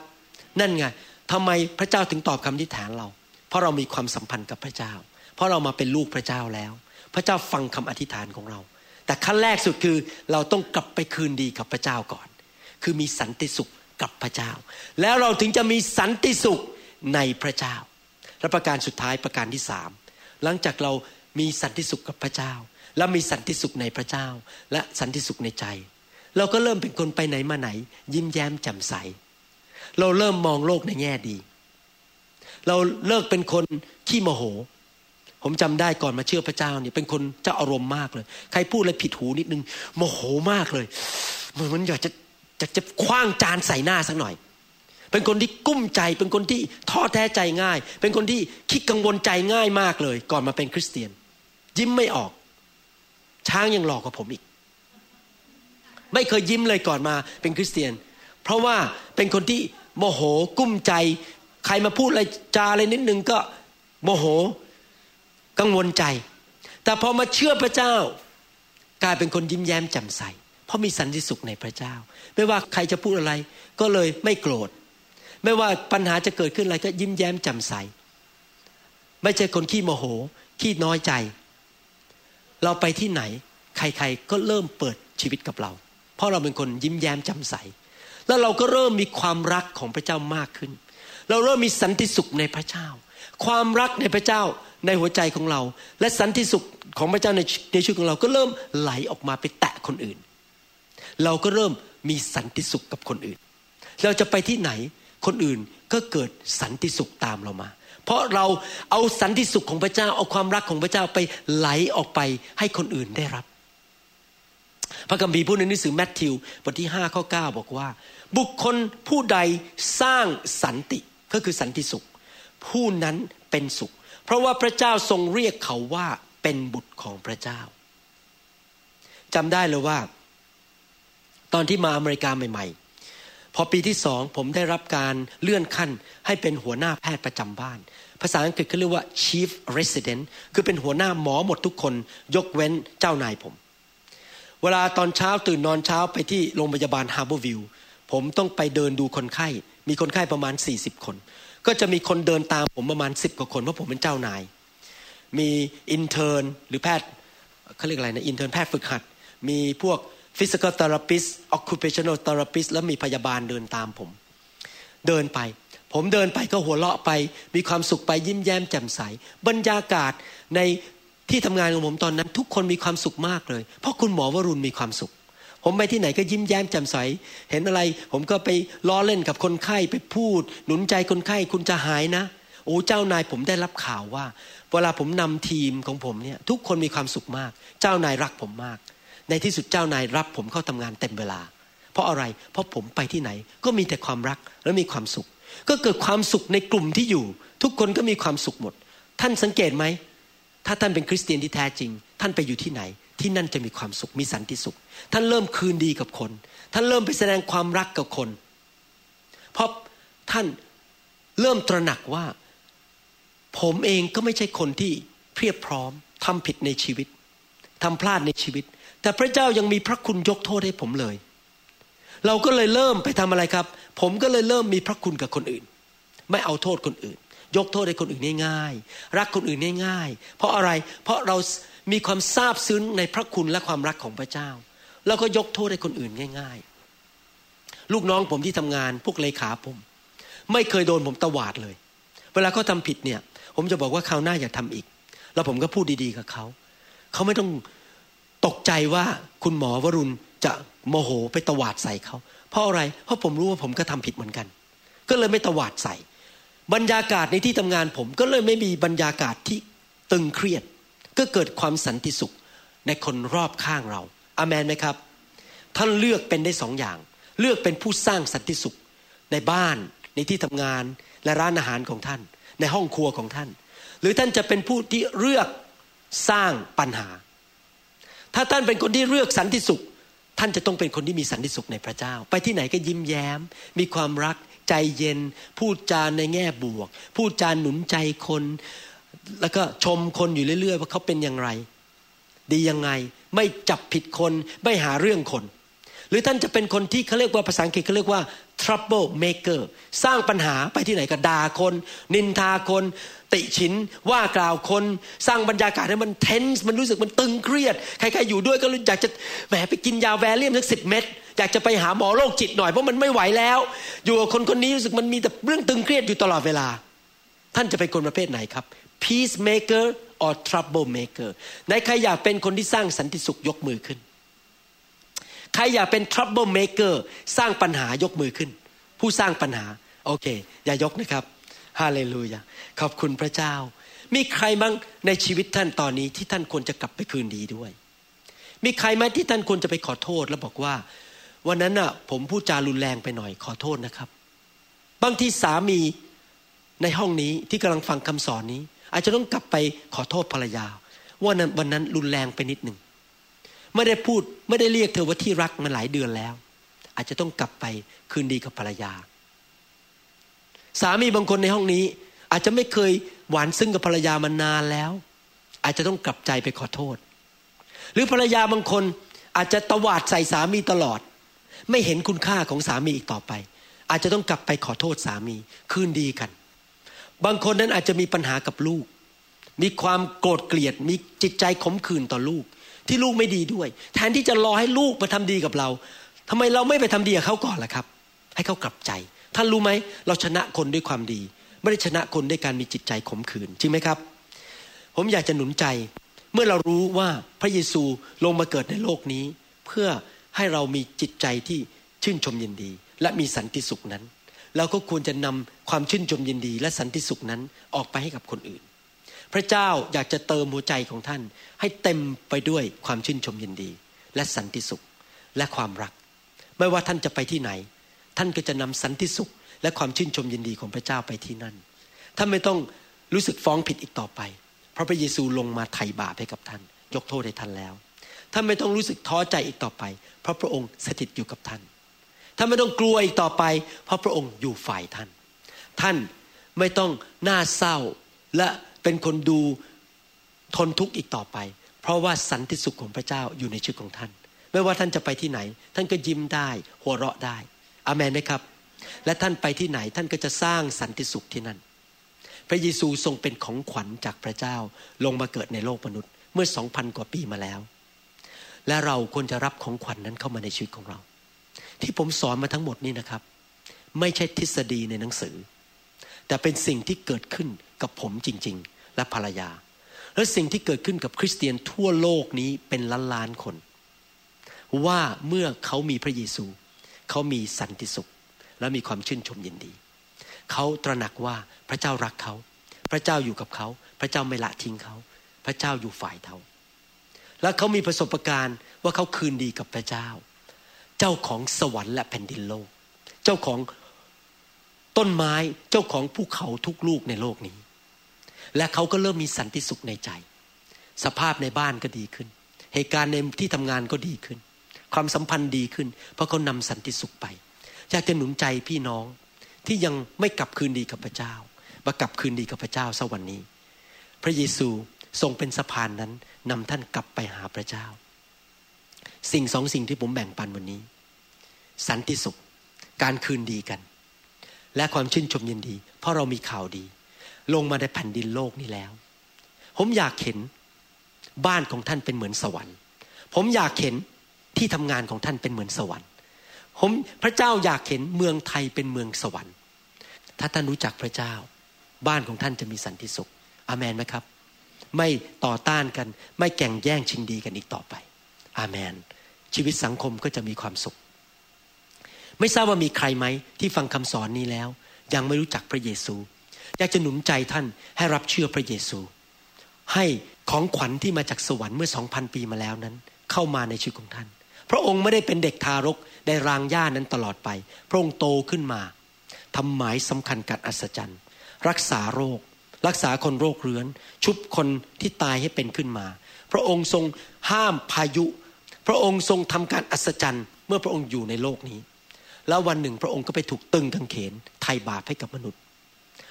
นั่นไงทำไมพระเจ้าถึงตอบคำอธิษฐานเรา เพราะเรามีความสัมพันธ์กับพระเจ้า เพราะเรามาเป็นลูกพระเจ้าแล้ว พระเจ้าฟังคำอธิษฐานของเรา แต่ขั้นแรกสุดคือเราต้องกลับไปคืนดีกับพระเจ้าก่อน คือมีสันติสุขกับพระเจ้า แล้วเราถึงจะมีสันติสุขในพระเจ้า และประการสุดท้ายประการที่สามหลังจากเรามีสันติสุขกับพระเจ้า และมีสันติสุขในพระเจ้า และสันติสุขในใจ เราก็เริ่มเป็นคนไปไหนมาไหน ยิ้มแย้มแจ่มใส เราเริ่มมองโลกในแง่ดี เราเลิกเป็นคนขี้โมโห ผมจำได้ก่อนมาเชื่อพระเจ้าเนี่ยเป็นคนเจ้าอารมณ์มากเลย ใครพูดอะไรผิดหูนิดนึงโมโหมากเลยมันอยากจะจะจะคว้างจานใส่หน้าสักหน่อย เป็นคนที่กุ้มใจ เป็นคนที่ท้อแท้ใจง่าย เป็นคนที่คิดกังวลใจง่ายมากเลย ก่อนมาเป็นคริสเตียน ยิ้มไม่ออก ช้างยังหลอกกว่าผมอีก ไม่เคยยิ้มเลยก่อนมาเป็นคริสเตียน เพราะว่าเป็นคนที่โมโหกุ้มใจ ใครมาพูดอะไรจาอะไรนิดนึงก็โมโห กังวลใจ แต่พอมาเชื่อพระเจ้า กลายเป็นคนยิ้มแย้มแจ่มใส เพราะมีสันติสุขในพระเจ้า ไม่ว่าใครจะพูดอะไร ก็เลยไม่โกรธ ไม่ว่าปัญหาจะเกิดขึ้นอะไรก็ยิ้มแย้มแจ่มใส ไม่ใช่คนขี้โมโห ขี้น้อยใจ เราไปที่ไหน ใครๆก็เริ่มเปิดชีวิตกับเรา เพราะเราเป็นคนยิ้มแย้มแจ่มใส แล้วเราก็เริ่มมีความรักของพระเจ้ามากขึ้น เราเริ่มมีสันติสุขในพระเจ้า ความรักในพระเจ้าในหัวใจของเรา และสันติสุขของพระเจ้าในในชีวิตของเราก็เริ่มไหลออกมาไปแตะคนอื่น เราก็เริ่มมีสันติสุขกับคนอื่น เราจะไปที่ไหนคนอื่นก็เกิดสันติสุขตามเรามา เพราะเราเอาสันติสุขของพระเจ้าเอาความรักของพระเจ้าไปไหลออกไปให้คนอื่นได้รับ พระคัมภีร์พูดในหนังสือแมทธิวบทที่5ข้อ9บอกว่า บุคคลผู้ใดสร้างสันติก็คือสันติสุข ผู้นั้นเป็นสุข เพราะว่าพระเจ้าทรงเรียกเขาว่าเป็นบุตรของพระเจ้าจำได้เลยว่า ตอนที่มาอเมริกาใหม่ ๆ พอปีที่สองผมได้รับการเลื่อนขั้นให้เป็นหัวหน้าแพทย์ประจำบ้าน ภาษาอังกฤษเขาเรียกว่า chief resident คือเป็นหัวหน้าหมอหมดทุกคน ยกเว้นเจ้านายผม เวลาตอนเช้าตื่นนอนเช้าไปที่โรงพยาบาลฮาร์เบอร์วิวผมต้องไปเดินดูคนไข้ มีคนไข้ประมาณ 40 คน ก็จะมีคนเดินตามผมประมาณ10กว่าคนเพราะผมเป็นเจ้านาย มี intern หรือแพทย์เขาเรียกอะไรนะ intern แพทย์ฝึกหัด มีพวก physical therapist occupational therapist แล้วมีพยาบาลเดินตามผม เดินไป ผมเดินไปก็หัวเราะไป มีความสุขไปยิ้มแย้มแจ่มใส บรรยากาศในที่ทำงานของผมตอนนั้น ทุกคนมีความสุขมากเลย เพราะคุณหมอวรุณมีความสุข ผมไปที่ไหนก็ยิ้มแย้มแจ่มใส เห็นอะไร ผมก็ไปล้อเล่นกับคนไข้ไปพูด หนุนใจคนไข้คุณจะหายนะ โอ้เจ้านายผมได้รับข่าวว่า เวลาผมนำทีมของผมเนี่ยทุกคนมีความสุขมาก เจ้านายรักผมมาก ในที่สุดเจ้านายรับผมเข้าทำงานเต็มเวลา เพราะอะไร เพราะผมไปที่ไหนก็มีแต่ความรักและมีความสุข ก็เกิดความสุขในกลุ่มที่อยู่ ทุกคนก็มีความสุขหมด ท่านสังเกตไหมถ้าท่านเป็นคริสเตียนที่แท้จริง ท่านไปอยู่ที่ไหน ที่นั่นจะมีความสุขมีสันติสุข ท่านเริ่มคืนดีกับคน ท่านเริ่มไปแสดงความรักกับคน เพราะท่านเริ่มตระหนักว่า ผมเองก็ไม่ใช่คนที่เพียบพร้อมทำผิดในชีวิตทำพลาดในชีวิต แต่พระเจ้ายังมีพระคุณยกโทษให้ผมเลย เราก็เลยเริ่มไปทำอะไรครับ ผมก็เลยเริ่มมีพระคุณกับคนอื่น ไม่เอาโทษคนอื่น ยกโทษให้คนอื่นง่ายๆรักคนอื่นง่ายๆเพราะอะไรเพราะเรามีความซาบซึ้งในพระคุณและความรักของพระเจ้าเราก็ยกโทษให้คนอื่นง่าย ๆ ลูกน้องผมที่ทำงานพวกเลขาผม ไม่เคยโดนผมตวาดเลย เวลาเขาทาผิดเนี่ย ผมจะบอกว่าคราวหน้าอย่าทำอีก แล้วผมก็พูดดีๆกับเขาเขาไม่ต้องตกใจว่าคุณหมอวรุณจะโมโหไปตวาดใส่เขาเพราะอะไรเพราะผมรู้ว่าผมก็ทำผิดเหมือนกัน ก็เลยไม่ตวาดใส่ บรรยากาศในที่ทำงานผมก็เลยไม่มีบรรยากาศที่ตึงเครียด ก็เกิดความสันติสุขในคนรอบข้างเราอามันไหมครับ ท่านเลือกเป็นได้สองอย่าง เลือกเป็นผู้สร้างสันติสุข ในบ้านในที่ทำงานและร้านอาหารของท่าน ในห้องครัวของท่าน หรือท่านจะเป็นผู้ที่เลือกสร้างปัญหา ถ้าท่านเป็นคนที่เลือกสันติสุข ท่านจะต้องเป็นคนที่มีสันติสุขในพระเจ้า ไปที่ไหนก็ยิ้มแย้ม มีความรัก ใจเย็น พูดจาในแง่บวก พูดจาหนุนใจคน แล้วก็ชมคนอยู่เรื่อย ๆ ว่าเขาเป็นอย่างไร ดียังไง ไม่จับผิดคน ไม่หาเรื่องคน หรือท่านจะเป็นคนที่เขาเรียกว่าภาษาอังกฤษเขาเรียกว่า trouble maker สร้างปัญหาไปที่ไหนก็ด่าคน นินทาคน ติฉินว่ากล่าวคน สร้างบรรยากาศให้มันเทนส์มันรู้สึกมันตึงเครียด ใครๆอยู่ด้วยก็อยากจะแหมไปกินยาแวเลียมสักสิบเม็ดอยากจะไปหาหมอโรคจิตหน่อยเพราะมันไม่ไหวแล้ว อยู่กับคนคนนี้รู้สึกมันมีแต่เรื่องตึงเครียดอยู่ตลอดเวลา ท่านจะเป็นคนประเภทไหนครับ peacemaker or trouble maker ในใครอยากเป็นคนที่สร้างสันติสุขยกมือขึ้น ใครอยากเป็น trouble maker สร้างปัญหายกมือขึ้น ผู้สร้างปัญหา โอเค อย่ายกนะครับฮาเลลูยาขอบคุณพระเจ้า มีใครบ้างในชีวิตท่านตอนนี้ที่ท่านควรจะกลับไปคืนดีด้วย มีใครไหมที่ท่านควรจะไปขอโทษแล้วบอกว่า วันนั้นน่ะ ผมพูดจารุนแรงไปหน่อยขอโทษนะครับ บางทีสามีในห้องนี้ที่กำลังฟังคำสอนนี้ อาจจะต้องกลับไปขอโทษภรรยา ว่านั้นวันนั้นรุนแรงไปนิดหนึ่ง ไม่ได้พูดไม่ได้เรียกเธอว่าที่รักมาหลายเดือนแล้ว อาจจะต้องกลับไปคืนดีกับภรรยา สามีบางคนในห้องนี้ อาจจะไม่เคยหวานซึ้งกับภรรยามานานแล้ว อาจจะต้องกลับใจไปขอโทษ หรือภรรยาบางคนอาจจะตวาดใส่สามีตลอด ไม่เห็นคุณค่าของสามีอีกต่อไป อาจจะต้องกลับไปขอโทษสามีคืนดีกัน บางคนนั้นอาจจะมีปัญหากับลูก มีความโกรธเกลียด มีจิตใจขมขื่นต่อลูก ที่ลูกไม่ดีด้วย แทนที่จะรอให้ลูกมาทำดีกับเราทำไมเราไม่ไปทำดีกับเขาก่อนล่ะครับ ให้เขากลับใจ ท่านรู้ไหมเราชนะคนด้วยความดี ไม่ได้ชนะคนด้วยการมีจิตใจขมขื่นจริงไหมครับ ผมอยากจะหนุนใจ เมื่อเรารู้ว่าพระเยซูลงมาเกิดในโลกนี้ เพื่อให้เรามีจิตใจที่ชื่นชมยินดี และมีสันติสุขนั้นเราก็ควรจะนำความชื่นชมยินดี และสันติสุขนั้นออกไปให้กับคนอื่น พระเจ้าอยากจะเติมหัวใจของท่าน ให้เต็มไปด้วยความชื่นชมยินดี และสันติสุขและความรัก ไม่ว่าท่านจะไปที่ไหน ท่านก็จะนำสันติสุข และความชื่นชมยินดีของพระเจ้าไปที่นั่นท่านไม่ต้องรู้สึกฟ้องผิดอีกต่อไป เพราะพระเยซูลงมาไถ่บาปให้กับท่าน ยกโทษให้ท่านแล้วท่านไม่ต้องรู้สึกท้อใจอีกต่อไป เพราะพระองค์สถิตอยู่กับท่านท่านไม่ต้องกลัวอีกต่อไป เพราะพระองค์อยู่ฝ่ายท่าน ท่านไม่ต้องหน้าเศร้าและ เป็นคนดูทนทุกข์อีกต่อไป เพราะว่าสันติสุขของพระเจ้าอยู่ในชีวิตของท่าน ไม่ว่าท่านจะไปที่ไหน ท่านก็ยิ้มได้ หัวเราะได้อามนไหมครับ และท่านไปที่ไหนท่านก็จะสร้างสันติสุขที่นั่น พระเยซูทรงเป็นของขวัญจากพระเจ้าลงมาเกิดในโลกมนุษย์เมื่อสองพันกว่าปีมาแล้ว และเราควรจะรับของขวัญนนั้นเข้ามาในชีวิตของเรา ที่ผมสอนมาทั้งหมดนี่นะครับ ไม่ใช่ทฤษฎีในหนังสือ แต่เป็นสิ่งที่เกิดขึ้นกับผมจริง ๆ และภรรยา และสิ่งที่เกิดขึ้นกับคริสเตียนทั่วโลกนี้เป็นล้านล้านคน ว่าเมื่อเขามีพระเยซู เขามีสันติสุข และมีความชื่นชมยินดี เขาตระหนักว่าพระเจ้ารักเขา พระเจ้าอยู่กับเขา พระเจ้าไม่ละทิ้งเขา พระเจ้าอยู่ฝ่ายเขาและเขามีประสบการณ์ว่าเขาคืนดีกับพระเจ้า เจ้าของสวรรค์และแผ่นดินโลก เจ้าของต้นไม้ เจ้าของภูเขาทุกลูกในโลกนี้ และเขาก็เริ่มมีสันติสุขในใจ สภาพในบ้านก็ดีขึ้น เหตุการณ์ในที่ทำงานก็ดีขึ้น ความสัมพันธ์ดีขึ้น เพราะเขานำสันติสุขไปอยากจะหนุนใจพี่น้องที่ยังไม่กลับคืนดีกับพระเจ้ามากลับคืนดีกับพระเจ้าสักวันนี้ พระเยซูทรงเป็นสะพานนั้นนำท่านกลับไปหาพระเจ้า สิ่งสองสิ่งที่ผมแบ่งปันวันนี้ สันติสุข การคืนดีกัน และความชื่นชมยินดี เพราะเรามีข่าวดี ลงมาในแผ่นดินโลกนี้แล้ว ผมอยากเห็นบ้านของท่านเป็นเหมือนสวรรค์ ผมอยากเห็นที่ทำงานของท่านเป็นเหมือนสวรรค์ ผมพระเจ้าอยากเห็นเมืองไทยเป็นเมืองสวรรค์ ถ้าท่านรู้จักพระเจ้า บ้านของท่านจะมีสันติสุขอามนไหมครับ ไม่ต่อต้านกัน ไม่แก่งแย่งชิงดีกันอีกต่อไปอาเมน ชีวิตสังคมก็จะมีความสุข ไม่ทราบว่ามีใครไหมที่ฟังคำสอนนี้แล้ว ยังไม่รู้จักพระเยซู อยากจะหนุนใจท่านให้รับเชื่อพระเยซู ให้ของขวัญที่มาจากสวรรค์เมื่อสองพันปีมาแล้วนั้น เข้ามาในชีวิตของท่าน พระองค์ไม่ได้เป็นเด็กทารกในรางหญ้านั้นตลอดไป พระองค์โตขึ้นมาทำหมายสำคัญกัดอัศจรรย์ รักษาโรค รักษาคนโรคเรื้อน ชุบคนที่ตายให้เป็นขึ้นมา พระองค์ทรงห้ามพายุ พระองค์ทรงทำการอัศจรรย์ เมื่อพระองค์อยู่ในโลกนี้ แล้ววันหนึ่งพระองค์ก็ไปถูกตึงกางเขนไถ่บาปให้กับมนุษย์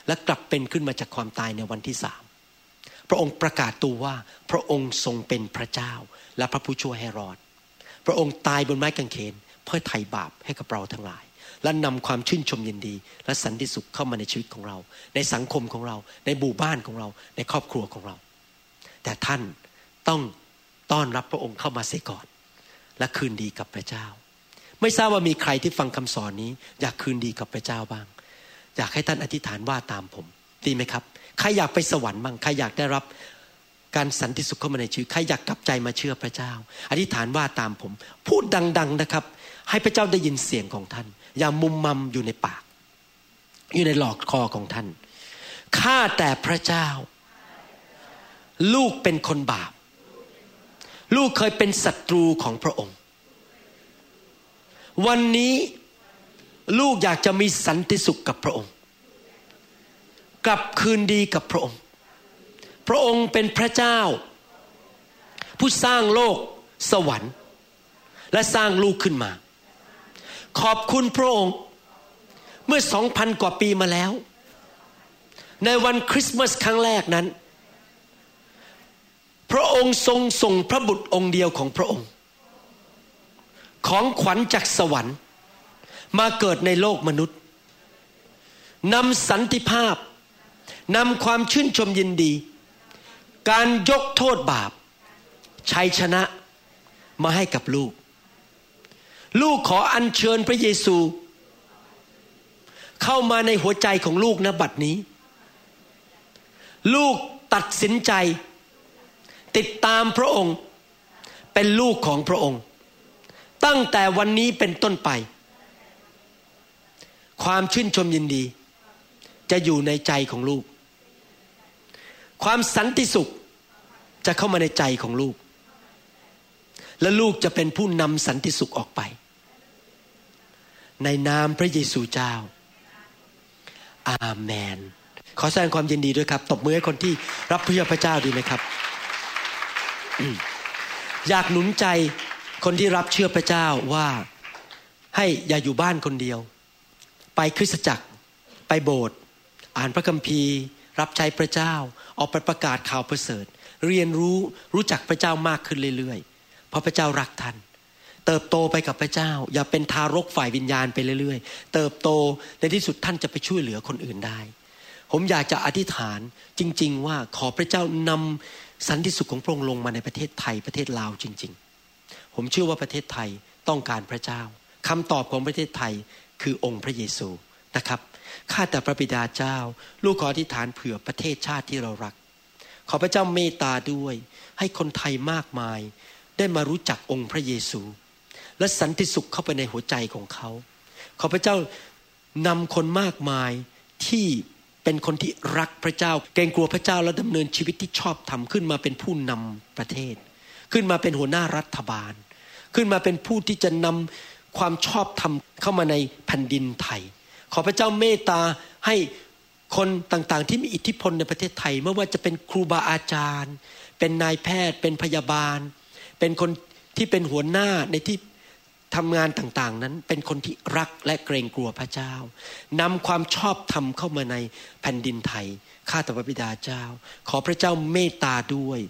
และกลับเป็นขึ้นมาจากความตายในวันที่สามพระองค์ประกาศตัวว่าพระองค์ทรงเป็นพระเจ้าและพระผู้ช่วยให้รอด พระองค์ตายบนไม้กางเขน เพื่อไถ่บาปให้กับเราทั้งหลาย และนำความชื่นชมยินดี และสันติสุขเข้ามาในชีวิตของเรา ในสังคมของเรา ในหมู่บ้านของเรา ในครอบครัวของเรา แต่ท่านต้องต้อนรับพระองค์เข้ามาเสียก่อน และคืนดีกับพระเจ้า ไม่ทราบว่ามีใครที่ฟังคำสอนนี้ อยากคืนดีกับพระเจ้าบ้าง อยากให้ท่านอธิษฐานว่าตามผม ดีไหมครับใครอยากไปสวรรค์บ้างใครอยากได้รับการสันติสุขเข้ามาในชีวิตใครอยากกลับใจมาเชื่อพระเจ้า อธิษฐานว่าตามผม พูดดัง ๆนะครับ ให้พระเจ้าได้ยินเสียงของท่าน อย่ามุมมัมอยู่ในปาก อยู่ในหลอกคอของท่านข้าแต่พระเจ้า ลูกเป็นคนบาป ลูกเคยเป็นศัตรูของพระองค์ วันนี้ ลูกอยากจะมีสันติสุขกับพระองค์ กลับคืนดีกับพระองค์ พระองค์เป็นพระเจ้า ผู้สร้างโลกสวรรค์ และสร้างลูกขึ้นมา ขอบคุณพระองค์เมื่อสองพันกว่าปีมาแล้ว ในวันคริสต์มาสครั้งแรกนั้น พระองค์ทรงส่งพระบุตรองค์เดียวของพระองค์ ของขวัญจากสวรรค์ มาเกิดในโลกมนุษย์นำสันติภาพนำความชื่นชมยินดี การยกโทษบาป ชัยชนะมาให้กับลูก ลูกขออัญเชิญพระเยซู เข้ามาในหัวใจของลูกนะบัดนี้ ลูกตัดสินใจ ติดตามพระองค์ เป็นลูกของพระองค์ ตั้งแต่วันนี้เป็นต้นไป ความชื่นชมยินดี จะอยู่ในใจของลูก ความสันติสุขจะเข้ามาในใจของลูก และลูกจะเป็นผู้นำสันติสุขออกไป ในนามพระเยซูเจ้า อาเมน ขอแสดงความยินดีด้วยครับ ตบมือให้คนที่รับเพื่อพระเจ้าดีไหมครับ อยากหนุนใจคนที่รับเชื่อพระเจ้าว่าให้อย่าอยู่บ้านคนเดียว ไปคริสตจักร ไปโบสถ์อ่านพระคัมภีร์ รับใช้พระเจ้า ออกไปประกาศข่าวประเสริฐ เรียนรู้รู้จักพระเจ้ามากขึ้นเรื่อยๆ เพราะพระเจ้ารักท่านเติบโตไปกับพระเจ้า อย่าเป็นทารกฝ่ายวิญญาณไปเรื่อยๆ เติบโตในที่สุดท่านจะไปช่วยเหลือคนอื่นได้ ผมอยากจะอธิษฐานจริง ๆ ว่าขอพระเจ้านำสันติสุขของพระองค์ลงมาในประเทศไทยประเทศลาวจริง ๆ ผมเชื่อว่าประเทศไทยต้องการพระเจ้าคำตอบของประเทศไทย คือองค์พระเยซูนะครับข้าแต่พระบิดาเจ้า ลูกขออธิษฐานเผื่อประเทศชาติที่เรารัก ขอพระเจ้าเมตตาด้วย ให้คนไทยมากมาย ได้มารู้จักองค์พระเยซู และสันติสุขเข้าไปในหัวใจของเขา ขอพระเจ้านำคนมากมายที่เป็นคนที่รักพระเจ้า เกรงกลัวพระเจ้าและดำเนินชีวิตที่ชอบทำขึ้นมาเป็นผู้นำประเทศ ขึ้นมาเป็นหัวหน้ารัฐบาล ขึ้นมาเป็นผู้ที่จะนำ ความชอบธรรมเข้ามาในแผ่นดินไทย ขอพระเจ้าเมตตาให้คนต่างๆ ที่มีอิทธิพลในประเทศไทย ไม่ว่าจะเป็นครูบาอาจารย์ เป็นนายแพทย์ เป็นพยาบาล เป็นคนที่เป็นหัวหน้าในที่ทำงานต่างๆ นั้นเป็นคนที่รักและเกรงกลัวพระเจ้านำความชอบธรรมเข้ามาในแผ่นดินไทยข้าแต่พระบิดาเจ้า ขอพระเจ้าเมตตาด้วย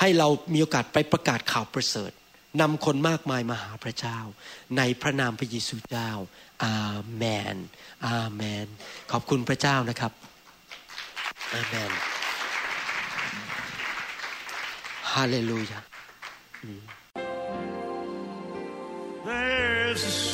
ให้เรามีโอกาสไปประกาศข่าวประเสริฐ นำคนมากมายมาหาพระเจ้า ในพระนามพระเยซูเจ้า อาเมน อาเมน ขอบคุณพระเจ้านะครับ อาเมน ฮาเลลูยา There's a